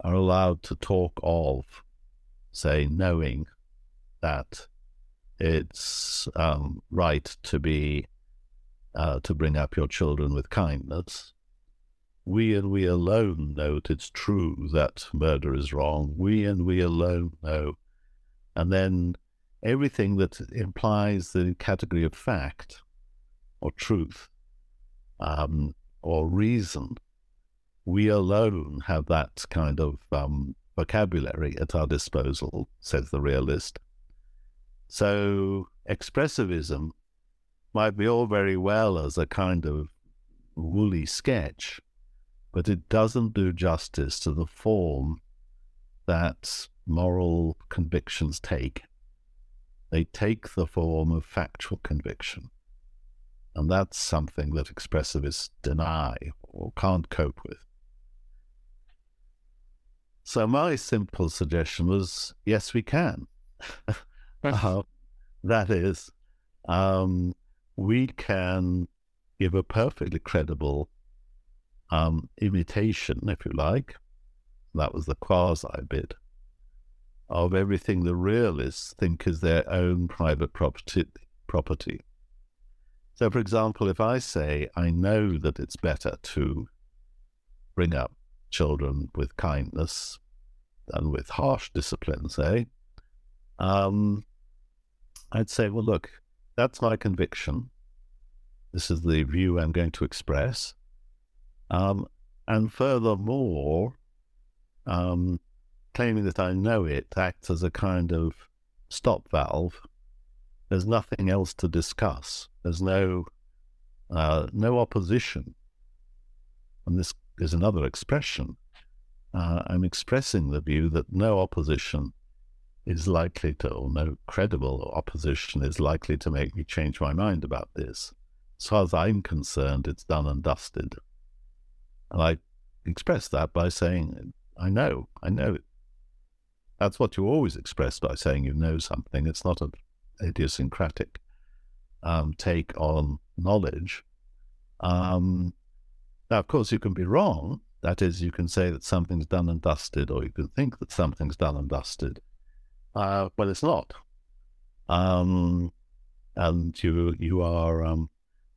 C: are allowed to talk of, say, knowing that it's um, right to be uh, to bring up your children with kindness. We and we alone know that it's true that murder is wrong. We and we alone know. And then everything that implies the category of fact or truth um, or reason, we alone have that kind of um, vocabulary at our disposal, says the realist. So expressivism might be all very well as a kind of woolly sketch, but it doesn't do justice to the form that moral convictions take. They take the form of factual conviction. And that's something that expressivists deny or can't cope with. So my simple suggestion was yes, we can. uh, that is, um, we can give a perfectly credible um, imitation, if you like, that was the quasi bit, of everything the realists think is their own private property. property. So, for example, if I say, I know that it's better to bring up children with kindness than with harsh discipline, say, um, I'd say, well, look, that's my conviction. This is the view I'm going to express. Um, and furthermore, um, claiming that I know it acts as a kind of stop valve. There's nothing else to discuss. There's no uh, no opposition. And this is another expression. Uh, I'm expressing the view that no opposition is likely to, or no credible opposition is likely to make me change my mind about this. As far as I'm concerned, it's done and dusted. And I express that by saying, I know, I know. That's what you always express by saying you know something. It's not an idiosyncratic um, take on knowledge. Um, now, of course, you can be wrong. That is, you can say that something's done and dusted, or you can think that something's done and dusted uh, but it's not. Um, and you you are um,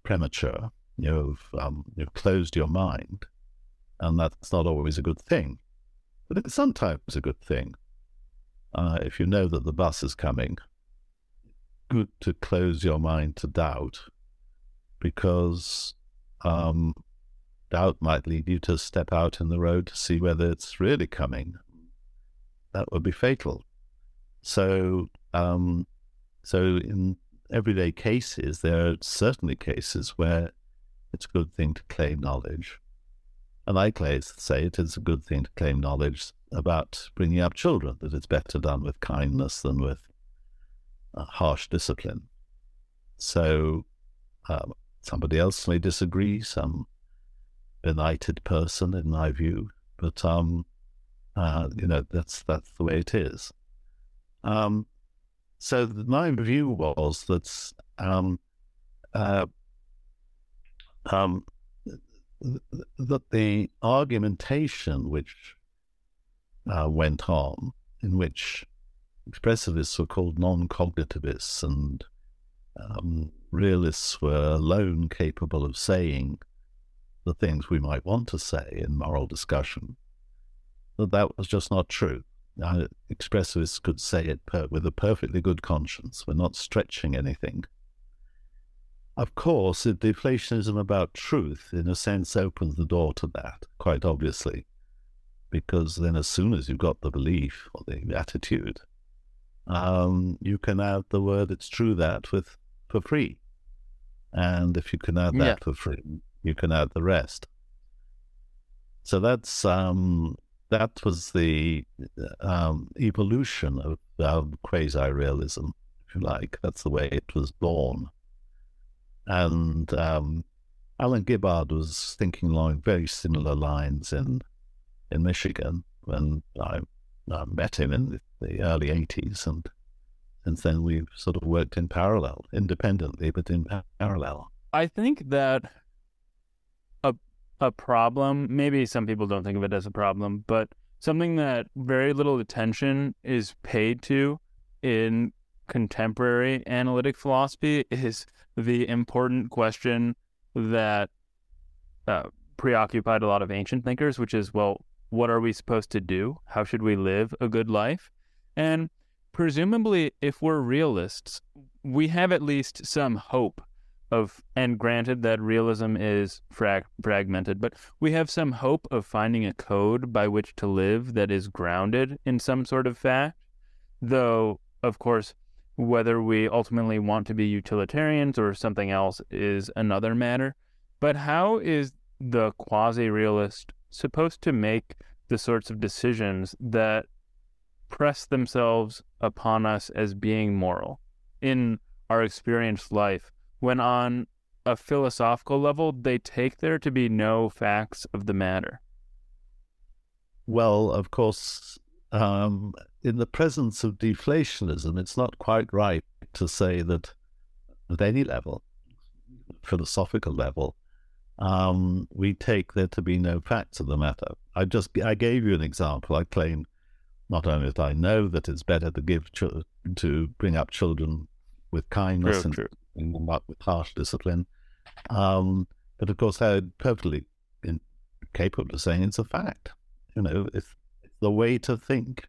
C: premature. You've um, you've closed your mind, and that's not always a good thing. But it's sometimes a good thing. Uh, if you know that the bus is coming, good to close your mind to doubt, because um, doubt might lead you to step out in the road to see whether it's really coming. That would be fatal. So, um, so in everyday cases, there are certainly cases where it's a good thing to claim knowledge. And I say it is a good thing to claim knowledge about bringing up children, that it's better done with kindness than with uh, harsh discipline. So um, somebody else may disagree, some benighted person, in my view, but um, uh, you know that's that's the way it is. Um, so my view was that um, uh, um, that the argumentation which uh, went on, in which expressivists were called non-cognitivists and um, realists were alone capable of saying the things we might want to say in moral discussion, that that was just not true uh, expressivists could say it per- with a perfectly good conscience. We're not stretching anything. Of course, if deflationism about truth, in a sense, opens the door to that, quite obviously, because then as soon as you've got the belief or the attitude, um, you can add the word "it's true" that with for free, and if you can add that yeah. for free, you can add the rest. So that's um, that was the um, evolution of quasi realism, if you like. That's the way it was born. And um, Alan Gibbard was thinking along very similar lines in in Michigan when I, I met him in the early 80s. And since then, we've sort of worked in parallel, independently, but in parallel.
B: I think that a, problem, maybe some people don't think of it as a problem, but something that very little attention is paid to in contemporary analytic philosophy is the important question that uh, preoccupied a lot of ancient thinkers, which is, well, what are we supposed to do? How should we live a good life? And presumably, if we're realists, we have at least some hope of, and granted that realism is frag- fragmented, but we have some hope of finding a code by which to live that is grounded in some sort of fact. Though, of course, whether we ultimately want to be utilitarians or something else is another matter. But how is the quasi realist supposed to make the sorts of decisions that press themselves upon us as being moral in our experienced life when on a philosophical level they take there to be no facts of the matter
C: well of course um, in the presence of deflationism it's not quite right to say that at any level philosophical level um, we take there to be no facts of the matter. I just I gave you an example. I claim not only that I know that it's better to give ch- to bring up children with kindness true, and true. Not with harsh discipline, um, but of course I'm perfectly in, capable of saying it's a fact. You know, it's, it's the way to think.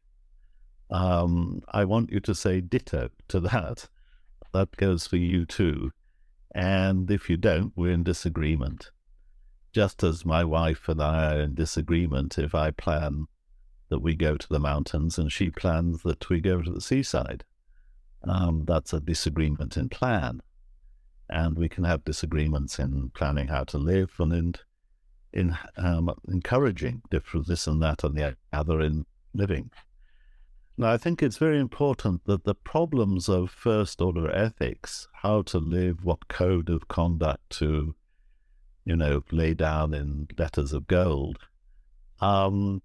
C: Um, I want you to say ditto to that. That goes for you too. And if you don't, we're in disagreement just as my wife and I are in disagreement if I plan that we go to the mountains and she plans that we go to the seaside. Um, that's a disagreement in plan. And we can have disagreements in planning how to live and in, in um, encouraging different this and that and the other in living. Now, I think it's very important that the problems of first order ethics, how to live, what code of conduct to you know, lay down in letters of gold, um,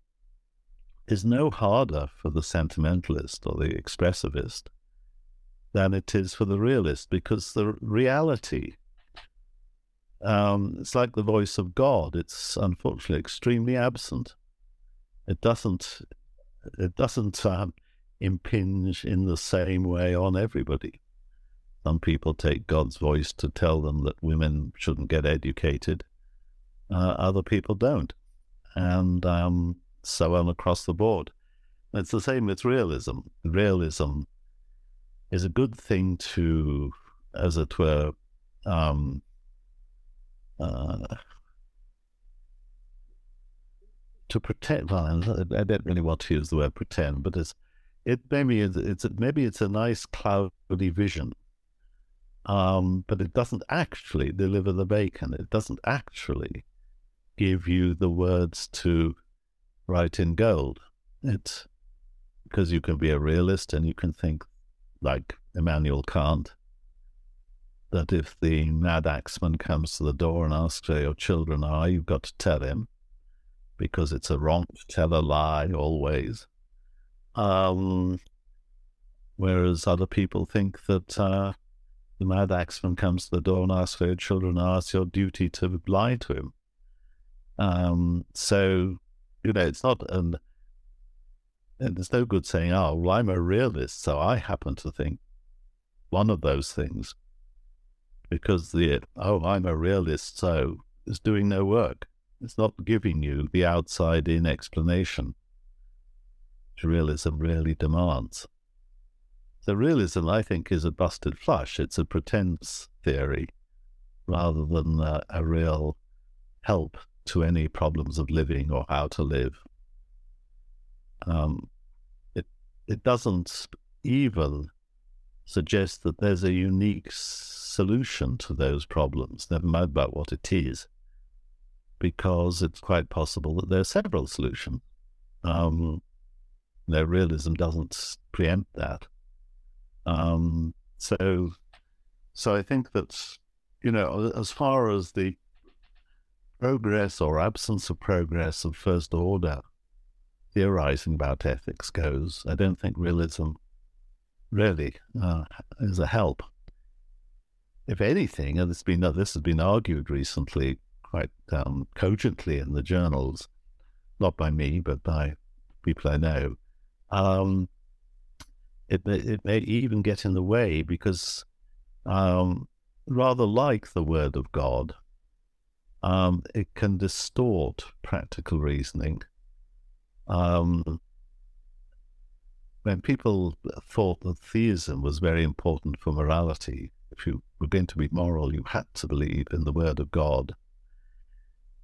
C: is no harder for the sentimentalist or the expressivist than it is for the realist, because the reality, um, it's like the voice of God. It's unfortunately extremely absent. It doesn't, it doesn't um, impinge in the same way on everybody. Some people take God's voice to tell them that women shouldn't get educated. Uh, other people don't. And um, so on across the board. It's the same with realism. Realism is a good thing to, as it were, um, uh, to pretend. Well, I don't really want to use the word pretend, but it's it maybe it's, it's maybe it's a nice cloudy vision um, but it doesn't actually deliver the bacon. It doesn't actually give you the words to write in gold. It's because you can be a realist and you can think like Immanuel Kant that if the mad axeman comes to the door and asks where your children are, you've got to tell him because it's a wrong to tell a lie always. Um, whereas other people think that uh, the mad axeman comes to the door and asks where your children, are, it's your duty to lie to him. Um, so, you know, it's not an, and there's no good saying, oh, well, I'm a realist, so I happen to think one of those things. Because the, oh, I'm a realist, so is doing no work. It's not giving you the outside in explanation which realism really demands. The realism, I think, is a busted flush. It's a pretense theory rather than a, a real help to any problems of living or how to live. Um, it doesn't even suggest that there's a unique solution to those problems. Never mind about what it is, because it's quite possible that there are several solutions. Um, no, realism doesn't preempt that. Um, so, so I think that you know, as far as the progress or absence of progress of first order theorizing about ethics goes, I don't think realism really uh, is a help. If anything, and this, been, this has been argued recently quite um, cogently in the journals, not by me, but by people I know, um, it, may, it may even get in the way because, um, rather like the Word of God, um, it can distort practical reasoning. Um, when people thought that theism was very important for morality, if you were going to be moral, you had to believe in the Word of God.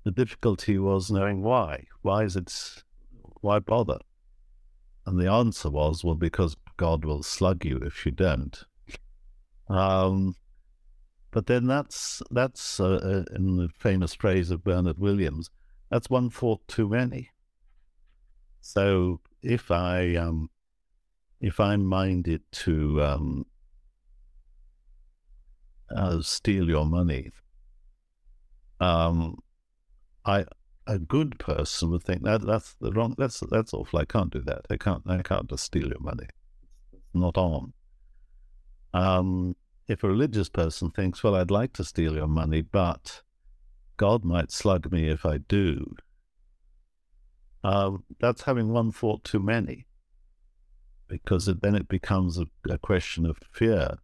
C: The difficulty was knowing why. Why is it? Why bother? And the answer was, well, because God will slug you if you don't. Um, but then that's that's uh, uh, in the famous phrase of Bernard Williams, that's one thought too many. So if I um, if I'm minded to um, uh, steal your money, um, I a good person would think that that's the wrong. That's that's awful. I can't do that. I can't. I can't just steal your money. It's not on. Um, if a religious person thinks, well, I'd like to steal your money, but God might slug me if I do, uh, that's having one thought too many, because it, then it becomes a, a question of fear.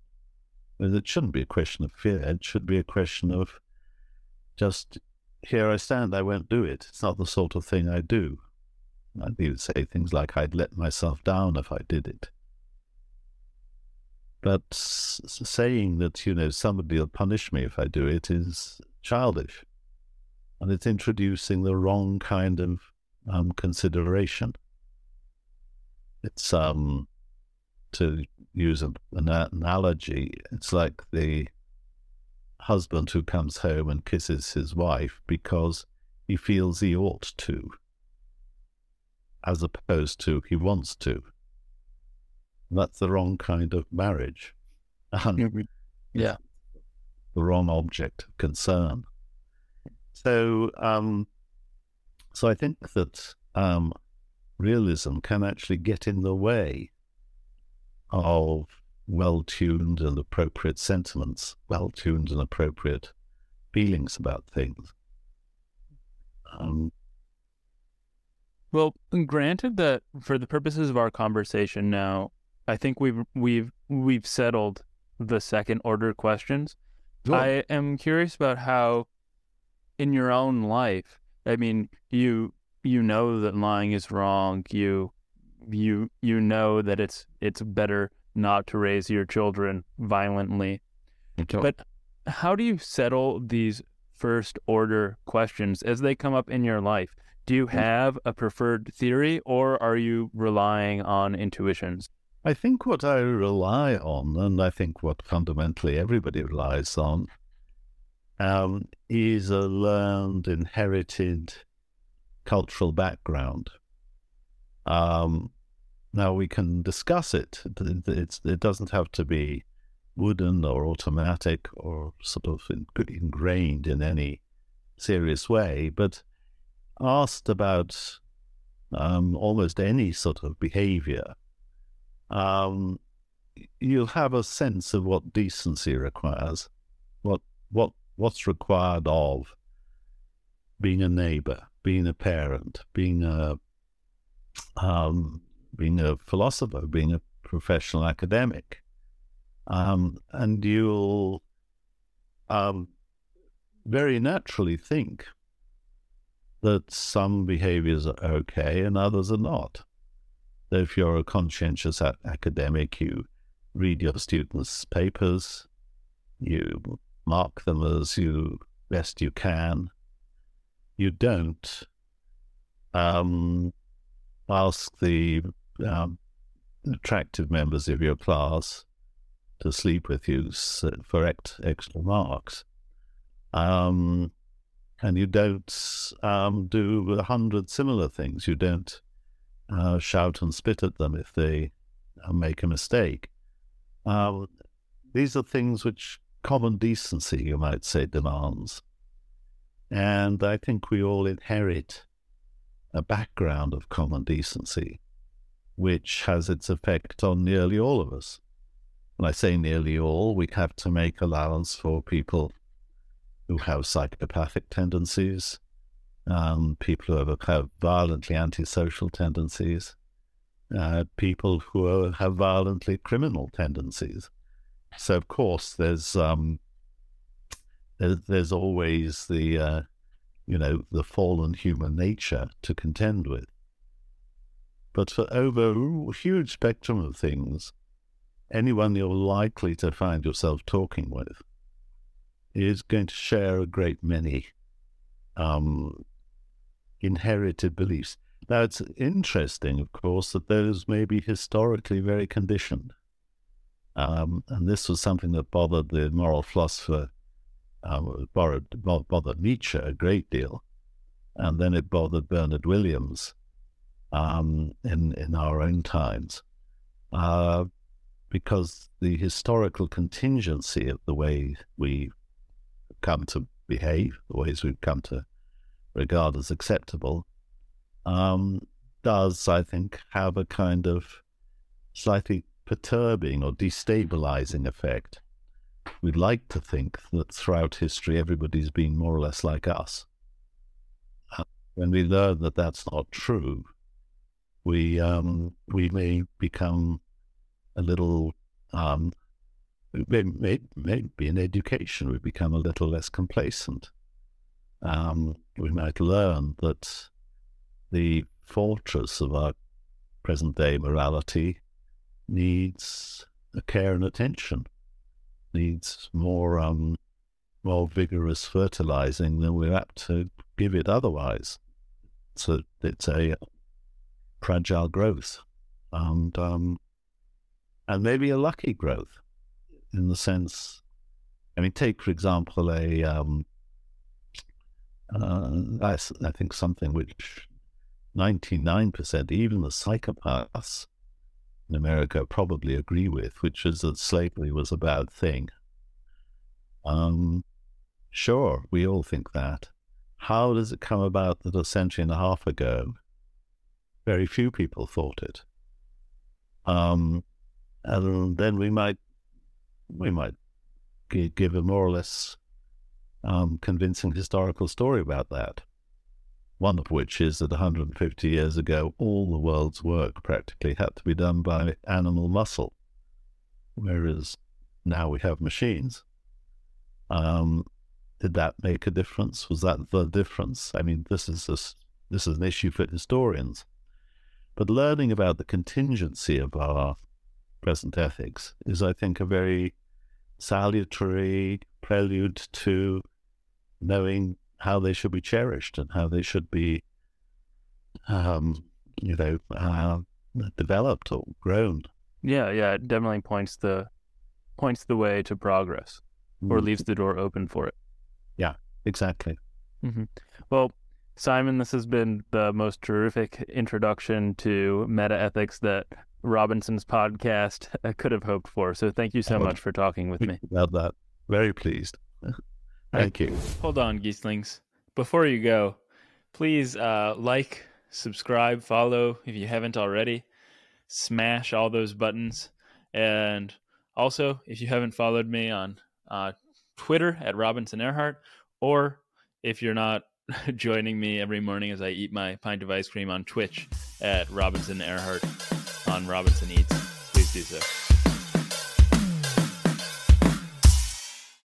C: It shouldn't be a question of fear. It should be a question of just here I stand, I won't do it. It's not the sort of thing I do. I'd even say things like I'd let myself down if I did it. But saying that, you know, somebody will punish me if I do it is childish. And it's introducing the wrong kind of um, consideration. It's, um, to use an analogy, it's like the husband who comes home and kisses his wife because he feels he ought to, as opposed to he wants to that's the wrong kind of marriage. And
B: yeah.
C: The wrong object of concern. So, um, so I think that um, realism can actually get in the way of well-tuned and appropriate sentiments, well-tuned and appropriate feelings about things. Um,
B: well, granted that for the purposes of our conversation now, I think we've we've we've settled the second order questions. I am curious about how in your own life, I mean, you you know that lying is wrong. You you you know that it's it's better not to raise your children violently. But how do you settle these first order questions as they come up in your life? Do you hmm. have a preferred theory or are you relying on intuitions?
C: I think what I rely on, and I think what fundamentally everybody relies on, um, is a learned, inherited cultural background. Um, now we can discuss it. It's, it doesn't have to be wooden or automatic or sort of ingrained in any serious way, but asked about um, almost any sort of behavior um, you'll have a sense of what decency requires, what what what's required of being a neighbor, being a parent, being a um, being a philosopher, being a professional academic, um, and you'll um, very naturally think that some behaviors are okay and others are not. If you're a conscientious academic, you read your students' papers, you mark them as you best you can. You don't um, ask the um, attractive members of your class to sleep with you for extra marks. Um, and you don't um, do a hundred similar things. You don't uh, shout and spit at them if they uh, make a mistake. Uh, these are things which common decency, you might say, demands. And I think we all inherit a background of common decency, which has its effect on nearly all of us. When I say nearly all, we have to make allowance for people who have psychopathic tendencies, um, people who have violently antisocial tendencies, uh, people who have violently criminal tendencies. So, of course, there's um, there's, there's always the uh, you know the fallen human nature to contend with. But for over a huge spectrum of things, anyone you're likely to find yourself talking with is going to share a great many um, inherited beliefs. Now, it's interesting, of course, that those may be historically very conditioned. Um, and this was something that bothered the moral philosopher, um, bothered, bothered Nietzsche a great deal. And then it bothered Bernard Williams um, in, in our own times. Uh, because the historical contingency of the way we come to behave, the ways we've come to regard as acceptable, um, does, I think, have a kind of slightly perturbing or destabilizing effect. We'd like to think that throughout history everybody's been more or less like us. Uh, when we learn that that's not true, we um, we may become a little um, maybe, maybe in education we become a little less complacent. Um, we might learn that the fortress of our present day morality needs a care and attention, needs more um, more vigorous fertilizing than we're apt to give it otherwise. So it's a fragile growth, and um, and maybe a lucky growth in the sense. I mean, take for example a um, uh, I, I think something which 99%, even the psychopaths in America probably agree with, which is that slavery was a bad thing. Um, sure, we all think that. How does it come about that a century and a half ago, very few people thought it? Um, and then we might we might give a more or less um, convincing historical story about that one of which is that 150 years ago, all the world's work practically had to be done by animal muscle, whereas now we have machines. Um, did that make a difference? Was that the difference? I mean, this is this, this is an issue for historians. But learning about the contingency of our present ethics is, I think, a very salutary prelude to knowing how they should be cherished and how they should be, um, you know, uh, developed or grown.
B: Yeah, yeah, it definitely points the points the way to progress, or mm-hmm. leaves the door open for it.
C: Yeah, exactly.
B: Mm-hmm. Well, Simon, this has been the most terrific introduction to meta ethics that Robinson's podcast could have hoped for. So thank you so much for talking with me.
C: About that. Very pleased. Thank you.
A: Hold on, Geeslings. Before you go, please uh, like, subscribe, follow if you haven't already. Smash all those buttons. And also, if you haven't followed me on uh, Twitter at Robinson Erhardt, or if you're not joining me every morning as I eat my pint of ice cream on Twitch at Robinson Erhardt on Robinson Eats, please do so.